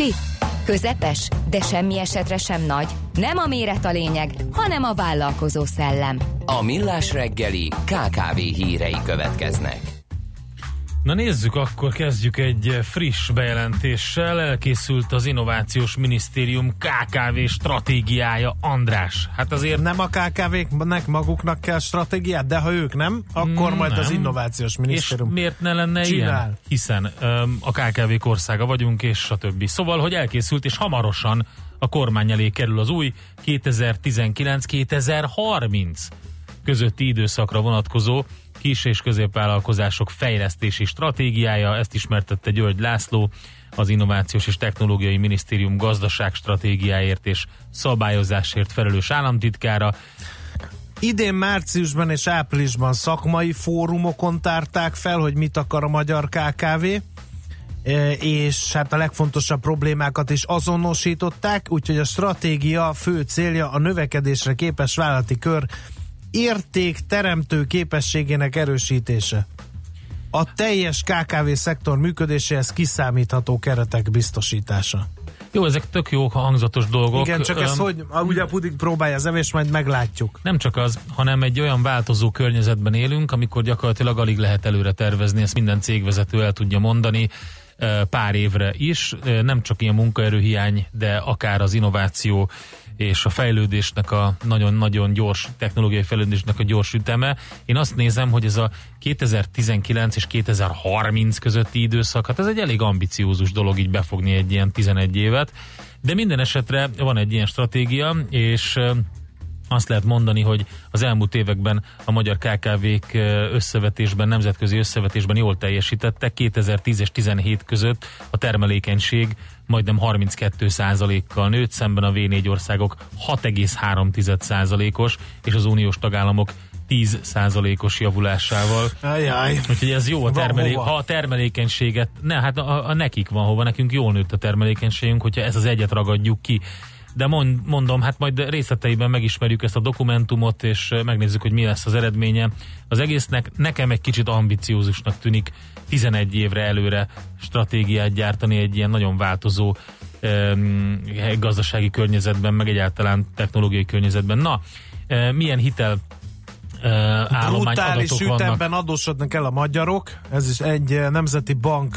Kicsi? Közepes? De semmi esetre sem nagy. Nem a méret a lényeg, hanem a vállalkozó szellem. A Millás reggeli KKV hírei következnek. Na nézzük, akkor kezdjük egy friss bejelentéssel. Elkészült az Innovációs Minisztérium KKV stratégiája. András, hát azért... Nem a KKV-knek maguknak kell stratégiát, de ha ők nem, akkor majd nem. az Innovációs Minisztérium És miért ne lenne csinál. ilyen? Hiszen um, a KKV országa vagyunk, és stb. Szóval, hogy elkészült, és hamarosan a kormány elé kerül az új 2019-2030 közötti időszakra vonatkozó kis- és középvállalkozások fejlesztési stratégiája, ezt ismertette György László, az Innovációs és Technológiai Minisztérium gazdaság stratégiáért és szabályozásért felelős államtitkára. Idén márciusban és áprilisban szakmai fórumokon tárták fel, hogy mit akar a magyar KKV, e, és hát a legfontosabb problémákat is azonosították, úgyhogy a stratégia fő célja a növekedésre képes vállalati kör érték teremtő képességének erősítése. A teljes KKV szektor működéséhez kiszámítható keretek biztosítása. Jó, ezek tök jó hangzatos dolgok. Igen, csak ez Öm, hogy, ugye a puding próbálja az evés, majd meglátjuk. Nem csak az, hanem egy olyan változó környezetben élünk, amikor gyakorlatilag alig lehet előre tervezni, ezt minden cégvezető el tudja mondani pár évre is. Nem csak ilyen munkaerőhiány, de akár az innováció és a fejlődésnek a nagyon-nagyon gyors, technológiai fejlődésnek a gyors üteme. Én azt nézem, hogy ez a 2019 és 2030 közötti időszak, hát ez egy elég ambiciózus dolog így befogni egy ilyen 11 évet, de minden esetre van egy ilyen stratégia, és azt lehet mondani, hogy az elmúlt években a magyar KKV-k összevetésben, nemzetközi összevetésben jól teljesítettek. 2010 és 17 között a termelékenység majdnem 32%-kal nőtt, szemben a V4 országok 6,3%-os, és az uniós tagállamok 10%-os javulásával. Ajaj. Úgyhogy ez jó a termelé- ha a termelékenységet, ne, hát a, a nekik van hova, nekünk jól nőtt a termelékenységünk, hogyha ez az egyet ragadjuk ki. De mond, mondom, hát majd részleteiben megismerjük ezt a dokumentumot, és megnézzük, hogy mi lesz az eredménye. Az egésznek nekem egy kicsit ambiciózusnak tűnik 11 évre előre stratégiát gyártani egy ilyen nagyon változó em, gazdasági környezetben, meg egyáltalán technológiai környezetben. Na, eh, milyen hitel állomány Brutális adatok vannak? ütemben adósodnak el a magyarok. Ez is egy nemzeti bank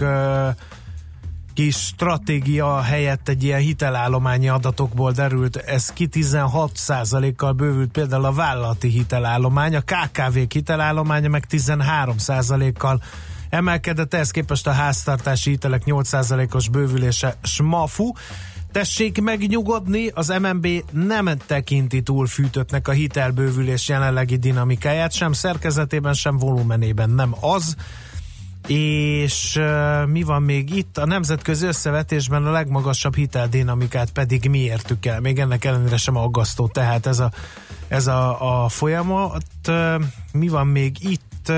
kis stratégia helyett egy ilyen hitelállományi adatokból derült, ez ki 16%-kal bővült például a vállalati hitelállomány, a KKV-k hitelállománya meg 13%-kal emelkedett, ehhez képest a háztartási hitelek 8%-os bővülése smafu. Tessék megnyugodni, az MNB nem tekinti túl fűtöttnek a hitelbővülés jelenlegi dinamikáját, sem szerkezetében, sem volumenében nem az és uh, mi van még itt? A nemzetközi összevetésben a legmagasabb hiteldinamikát pedig mi értük el. Még ennek ellenére sem aggasztó. Tehát ez a, ez a, a folyamat. Uh, mi van még itt?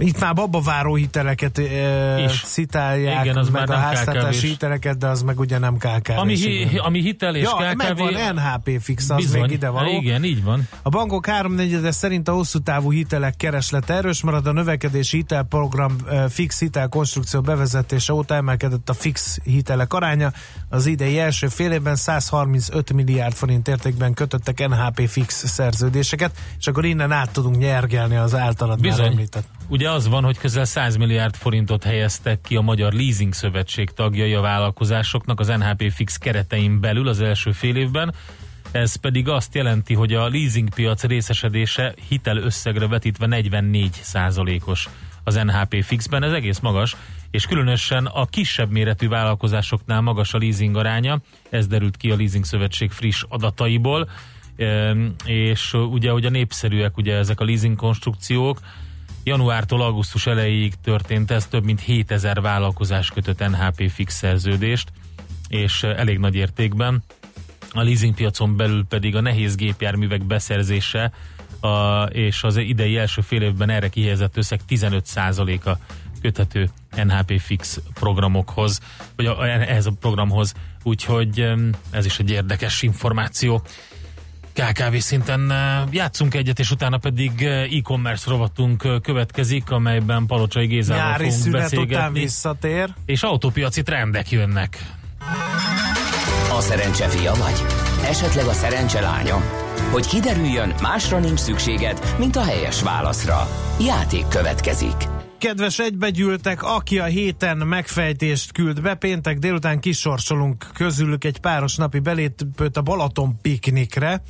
Itt már babaváró hiteleket uh, Is. citálják, Igen, az meg már a háztartási hiteleket, de az meg ugye nem KKV. Ami, hi, ami hitel és ja, KKV... megvan NHP fix, az Bizony, még ide való. Igen, így van. A bankok háromnegyede szerint a hosszú távú hitelek kereslete erős marad, a növekedési hitelprogram fix hitel konstrukció bevezetése óta emelkedett a fix hitelek aránya. Az idei első fél évben 135 milliárd forint értékben kötöttek NHP fix szerződéseket, és akkor innen át tudunk nyergelni az általad már Bizony. említett. Ugye az van, hogy közel 100 milliárd forintot helyeztek ki a Magyar Leasing Szövetség tagjai a vállalkozásoknak az NHP fix keretein belül az első fél évben. Ez pedig azt jelenti, hogy a leasingpiac részesedése hitel összegre vetítve 44 százalékos. Az NHP fixben, ez egész magas, és különösen a kisebb méretű vállalkozásoknál magas a leasing aránya, ez derült ki a Leasing Szövetség friss adataiból, Ehm, és ugye, hogy a népszerűek ugye ezek a leasing konstrukciók, januártól augusztus elejéig történt ez, több mint 7000 vállalkozás kötött NHP fix szerződést, és eh, elég nagy értékben. A leasingpiacon belül pedig a nehéz gépjárművek beszerzése a, és az idei első fél évben erre kihelyezett összeg 15%-a köthető NHP fix programokhoz, vagy a, ehhez a programhoz, úgyhogy ez is egy érdekes információ. KKV szinten játszunk egyet, és utána pedig e-commerce rovatunk következik, amelyben Palocsai Gézával Nyári fogunk szünet beszélgetni. után visszatér. És autópiaci trendek jönnek. A szerencse fia vagy? Esetleg a szerencse lánya? Hogy kiderüljön, másra nincs szükséged, mint a helyes válaszra. Játék következik. Kedves egybegyűltek, aki a héten megfejtést küld be, péntek délután kisorsolunk közülük egy páros napi belépőt a Balaton piknikre.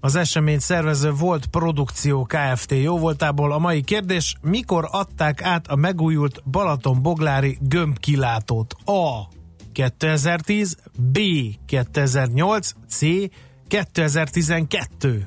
Az esemény szervező volt produkció Kft. jó voltából. A mai kérdés, mikor adták át a megújult Balaton Boglári gömbkilátót? A. 2010, B. 2008, C. 2012.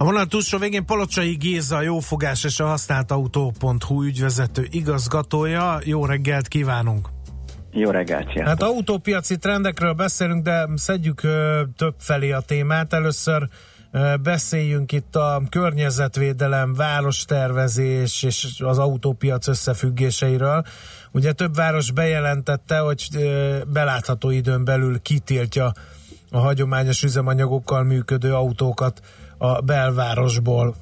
A vonal túlsó végén Palocsai Géza, a jófogás és a használt autó.hu ügyvezető igazgatója. Jó reggelt kívánunk! Jó reggelt, sziasztok. Hát autópiaci trendekről beszélünk, de szedjük több felé a témát. Először beszéljünk itt a környezetvédelem, várostervezés és az autópiac összefüggéseiről. Ugye több város bejelentette, hogy belátható időn belül kitiltja a hagyományos üzemanyagokkal működő autókat a belvárosból.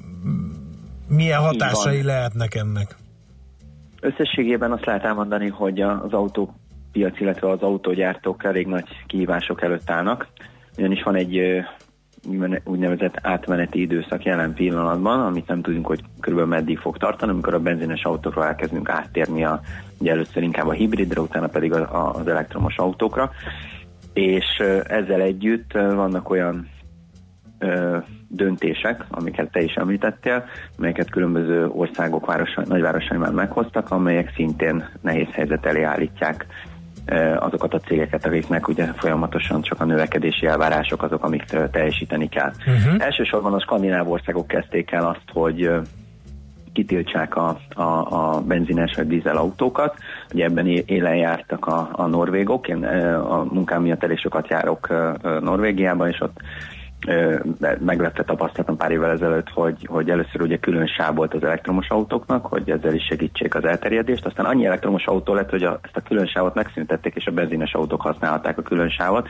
Milyen hatásai lehetnek ennek? Összességében azt lehet elmondani, hogy az autópiac, illetve az autógyártók elég nagy kihívások előtt állnak, ugyanis van egy úgynevezett átmeneti időszak jelen pillanatban, amit nem tudunk, hogy körülbelül meddig fog tartani, amikor a benzines autókról elkezdünk áttérni a, ugye először inkább a hibridre, utána pedig az elektromos autókra, és ezzel együtt vannak olyan döntések, amiket te is említettél, amelyeket különböző országok, városai, nagyvárosai már meghoztak, amelyek szintén nehéz helyzet elé állítják azokat a cégeket, akiknek ugye folyamatosan csak a növekedési elvárások azok, amik ö, teljesíteni kell. Uh-huh. Elsősorban a skandináv országok kezdték el azt, hogy kitiltsák a, a, a benzines vagy dízel autókat. Ugye ebben élen jártak a, a norvégok. Én a munkám miatt elég sokat járok Norvégiában, és ott ö, meglepte tapasztalatom pár évvel ezelőtt, hogy, hogy először ugye külön sáv volt az elektromos autóknak, hogy ezzel is segítsék az elterjedést. Aztán annyi elektromos autó lett, hogy a, ezt a külön sávot megszüntették, és a benzines autók használhatták a külön sávot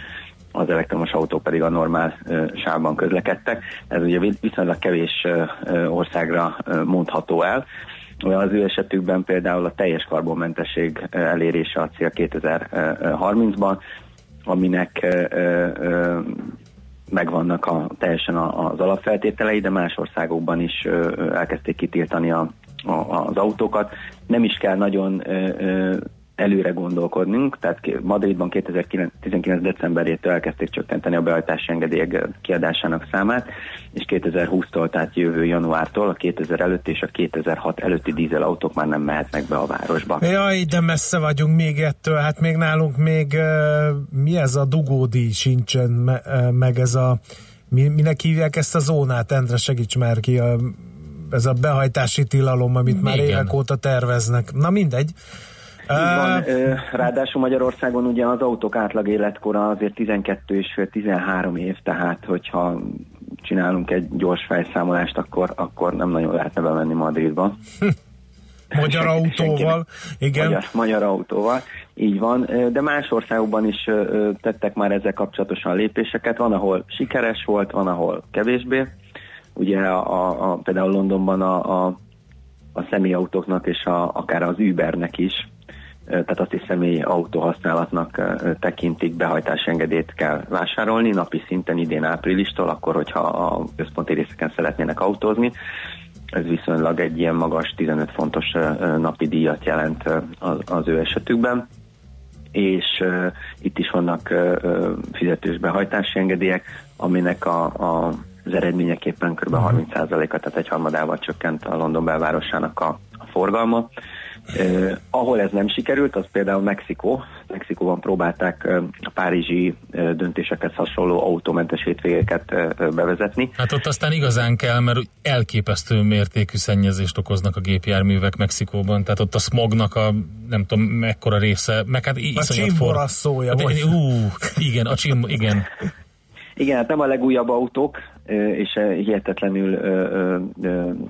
az elektromos autók pedig a normál sávban közlekedtek. Ez ugye vi- viszonylag kevés országra mondható el. Az ő esetükben például a teljes karbonmentesség elérése a cél 2030-ban, aminek megvannak a, teljesen az alapfeltételei, de más országokban is elkezdték kitiltani a, a, az autókat. Nem is kell nagyon előre gondolkodnunk, tehát Madridban 2019. decemberétől elkezdték csökkenteni a behajtási engedélyek kiadásának számát, és 2020-tól, tehát jövő januártól a 2000 előtt és a 2006 előtti dízelautók már nem mehetnek be a városba. Jaj, de messze vagyunk még ettől, hát még nálunk még mi ez a dugódíj sincsen, me, meg ez a mi, minek hívják ezt a zónát, Endre segíts már ki, a, ez a behajtási tilalom, amit már Igen. évek óta terveznek. Na mindegy. Van, ráadásul Magyarországon ugye az autók átlag életkora azért 12 és fél 13 év, tehát hogyha csinálunk egy gyors felszámolást, akkor, akkor nem nagyon lehetne bemenni Madridba. magyar autóval, igen. Magyar, magyar autóval, így van, de más országokban is tettek már ezzel kapcsolatosan lépéseket, van, ahol sikeres volt, van, ahol kevésbé. Ugye a, a, a, például Londonban a, a, a személyautóknak és a, akár az Ubernek is, tehát azt is személyi autó használatnak ö, ö, tekintik, behajtási engedélyt kell vásárolni napi szinten idén áprilistól, akkor, hogyha a központi részeken szeretnének autózni. Ez viszonylag egy ilyen magas 15 fontos napi díjat jelent az, ő esetükben és uh, itt is vannak uh, uh, fizetős behajtási engedélyek, aminek a, a, az eredményeképpen kb. 30%-a, tehát egy harmadával csökkent a London belvárosának a, a forgalma. Uh, ahol ez nem sikerült, az például Mexikó. Mexikóban próbálták uh, a párizsi uh, döntésekhez hasonló autómentes hétvégeket uh, bevezetni. Hát ott aztán igazán kell, mert elképesztő mértékű szennyezést okoznak a gépjárművek Mexikóban, tehát ott a smognak a nem tudom mekkora része, meg hát a iszonyat csimborasszója, vagy? Ú, igen, a csim, igen. Igen, hát nem a legújabb autók, és hihetetlenül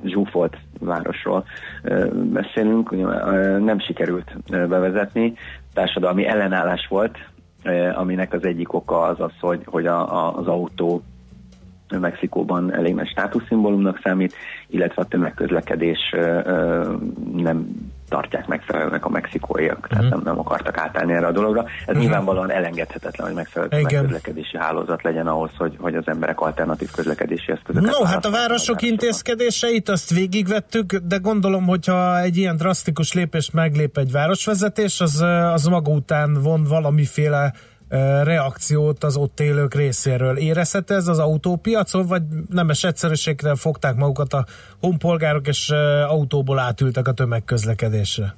zsúfolt városról beszélünk, nem sikerült bevezetni, társadalmi ellenállás volt, aminek az egyik oka az az, hogy, hogy a, a, az autó Mexikóban elég nagy státuszszimbólumnak számít, illetve a tömegközlekedés nem tartják megfelelőnek a mexikóiak, tehát Mhm. nem, nem akartak átállni erre a dologra. Ez nyilvánvalóan elengedhetetlen, hogy megfelelő Igen. tömegközlekedési hálózat legyen ahhoz, hogy, hogy az emberek alternatív közlekedési eszközöket No, hát a városok intézkedéseit azt végigvettük, de gondolom, hogyha egy ilyen drasztikus lépést meglép egy városvezetés, az, az maga után von valamiféle reakciót az ott élők részéről. Érezhető ez az autópiacon, vagy nemes egyszerűségre fogták magukat a honpolgárok, és autóból átültek a tömegközlekedésre?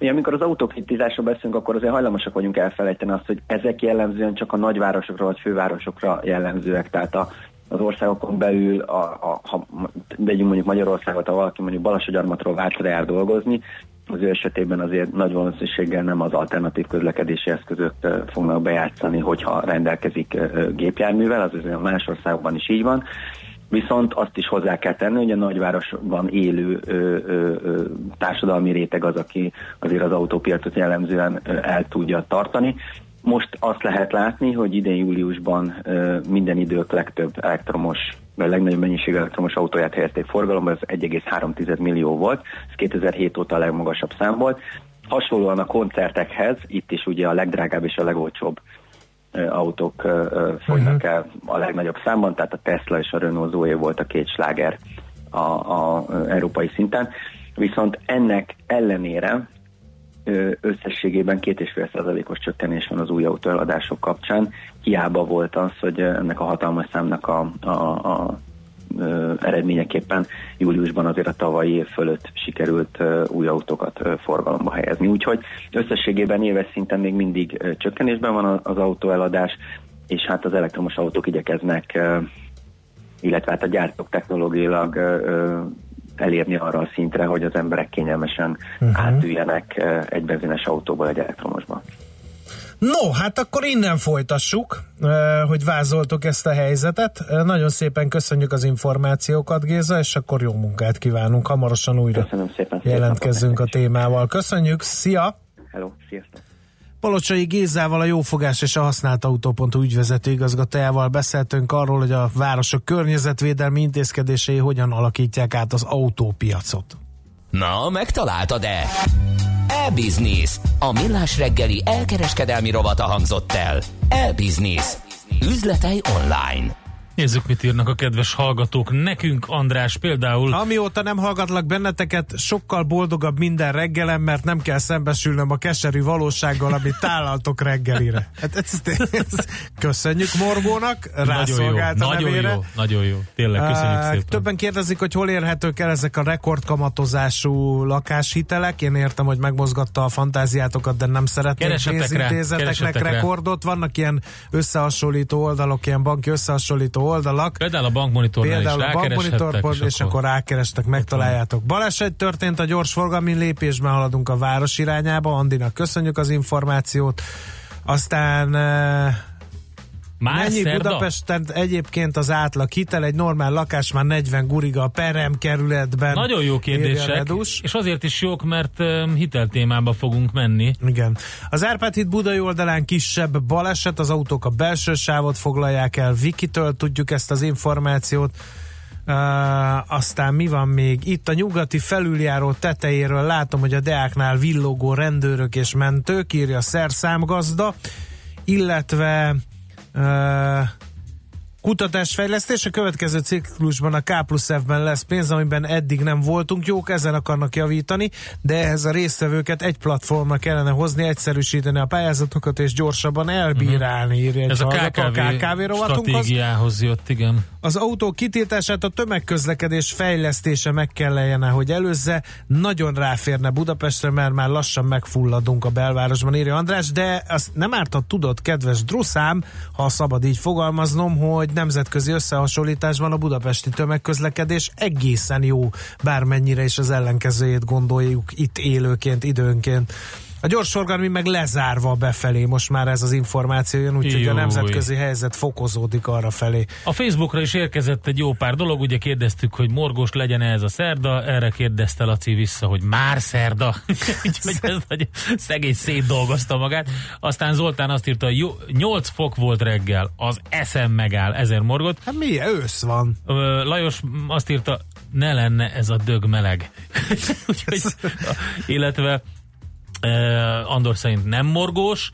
Ugye, amikor az autókritizásról beszélünk, akkor azért hajlamosak vagyunk elfelejteni azt, hogy ezek jellemzően csak a nagyvárosokra vagy fővárosokra jellemzőek, tehát a, az országokon belül, a, a, ha vegyünk mondjuk Magyarországot, ha valaki mondjuk Balassagyarmatról Vácra jár dolgozni, az ő esetében azért nagy valószínűséggel nem az alternatív közlekedési eszközök ö, fognak bejátszani, hogyha rendelkezik gépjárművel, az azért más országokban is így van. Viszont azt is hozzá kell tenni, hogy a nagyvárosban élő ö, ö, ö, társadalmi réteg az, aki azért az autópiacot jellemzően ö, el tudja tartani. Most azt lehet látni, hogy idén júliusban minden idők legtöbb elektromos, vagy legnagyobb mennyiségű elektromos autóját helyezték forgalomba, ez 1,3 millió volt, ez 2007 óta a legmagasabb szám volt. Hasonlóan a koncertekhez, itt is ugye a legdrágább és a legolcsóbb autók ö, fogynak el a legnagyobb számban, tehát a Tesla és a Renault Zoe volt a két sláger a, a, a európai szinten. Viszont ennek ellenére összességében két és fél százalékos csökkenés van az új autóeladások kapcsán. Hiába volt az, hogy ennek a hatalmas számnak a, a, a eredményeképpen júliusban azért a tavalyi év fölött sikerült új autókat forgalomba helyezni. Úgyhogy összességében éves szinten még mindig csökkenésben van az autóeladás, és hát az elektromos autók igyekeznek, illetve hát a gyártók technológiailag elérni arra a szintre, hogy az emberek kényelmesen uh-huh. átüljenek ö, egy benzines autóból egy elektromosba. No, hát akkor innen folytassuk, eh, hogy vázoltuk ezt a helyzetet. Eh, Nagyon szépen köszönjük az információkat, Géza, és akkor jó munkát kívánunk. Hamarosan újra Köszönöm szépen. jelentkezzünk a témával. Köszönjük, szia! Hello, sziasztok! Palocsai Gézával, a Jófogás és a Használt Autó.hu ügyvezető igazgatójával beszéltünk arról, hogy a városok környezetvédelmi intézkedései hogyan alakítják át az autópiacot. Na, megtaláltad-e? E-Business. A millás reggeli elkereskedelmi rovata hangzott el. E-Business. Üzletei online. Nézzük, mit írnak a kedves hallgatók. Nekünk, András, például... Amióta nem hallgatlak benneteket, sokkal boldogabb minden reggelem, mert nem kell szembesülnöm a keserű valósággal, amit tálaltok reggelire. Hát ezt, ezt, ezt köszönjük Morgónak, Nagyon jó, rászolgált a nagyon nevére. jó, nagyon jó. Tényleg, köszönjük Á, szépen. Többen kérdezik, hogy hol érhetők el ezek a rekordkamatozású lakáshitelek. Én értem, hogy megmozgatta a fantáziátokat, de nem szeretnék pénzintézeteknek rekordot. Vannak ilyen összehasonlító oldalok, ilyen banki összehasonlító oldalak. Például a bankmonitornál is Például a rákereshettek, bankmonitor, és, akkor rákerestek, megtaláljátok. Baleset történt a gyors forgalmi lépésben, haladunk a város irányába. Andinak köszönjük az információt. Aztán eh, Már Mennyi szerda? Budapesten egyébként az átlag hitel, egy normál lakás már 40 guriga a perem kerületben. Nagyon jó kérdések, és azért is jók, mert um, hiteltémába fogunk menni. Igen. Az Árpád híd Budai oldalán kisebb baleset, az autók a belső sávot foglalják el. Vikitől tudjuk ezt az információt. Uh, aztán mi van még? Itt a nyugati felüljáró tetejéről látom, hogy a Deáknál villogó rendőrök és mentők, írja a szerszámgazda, illetve Kutatásfejlesztés a következő ciklusban a K plusz F-ben lesz pénz, amiben eddig nem voltunk jók, ezen akarnak javítani, de ehhez a résztvevőket egy platformra kellene hozni, egyszerűsíteni a pályázatokat és gyorsabban elbírálni, írja egy Ez a KKV, KKV rovatunkhoz. stratégiához jött, igen. Az autó kitiltását a tömegközlekedés fejlesztése meg kellene, hogy előzze. Nagyon ráférne Budapestre, mert már lassan megfulladunk a belvárosban, írja András, de azt nem ártat tudod, kedves druszám, ha szabad így fogalmaznom, hogy nemzetközi összehasonlításban a budapesti tömegközlekedés egészen jó, bármennyire is az ellenkezőjét gondoljuk itt élőként, időnként. A gyorsforgalmi meg lezárva befelé, most már ez az információ jön, úgyhogy a nemzetközi helyzet fokozódik arra felé. A Facebookra is érkezett egy jó pár dolog, ugye kérdeztük, hogy morgós legyen ez a szerda, erre kérdezte Laci vissza, hogy már szerda. Úgyhogy ez nagy szegény szétdolgozta magát. Aztán Zoltán azt írta, hogy jó, 8 fok volt reggel, az eszem megáll, ezer morgot. Hát mi, ősz van. Lajos azt írta, ne lenne ez a dög meleg. Úgyhogy, illetve Andor szerint nem morgós,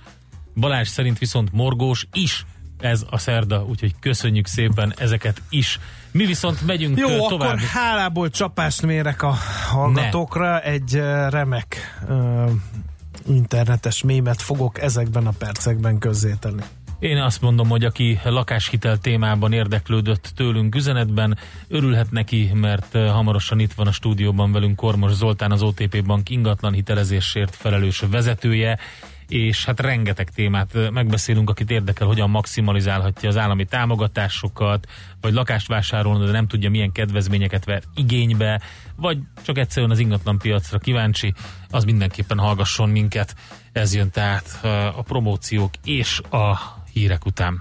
Balázs szerint viszont morgós is ez a szerda, úgyhogy köszönjük szépen ezeket is. Mi viszont megyünk Jó, ö, akkor tovább. hálából csapást mérek a hallgatókra. Egy uh, remek uh, internetes mémet fogok ezekben a percekben közzétenni. Én azt mondom, hogy aki lakáshitel témában érdeklődött tőlünk üzenetben, örülhet neki, mert eh, hamarosan itt van a stúdióban velünk Kormos Zoltán, az OTP Bank ingatlan hitelezésért felelős vezetője, és hát rengeteg témát ö, megbeszélünk, akit érdekel, hogyan maximalizálhatja az állami támogatásokat, vagy lakást vásárolni, de nem tudja milyen kedvezményeket ver igénybe, vagy csak egyszerűen az ingatlan piacra kíváncsi, az mindenképpen hallgasson minket. Ez jön tehát ö, a promóciók és a hírek után.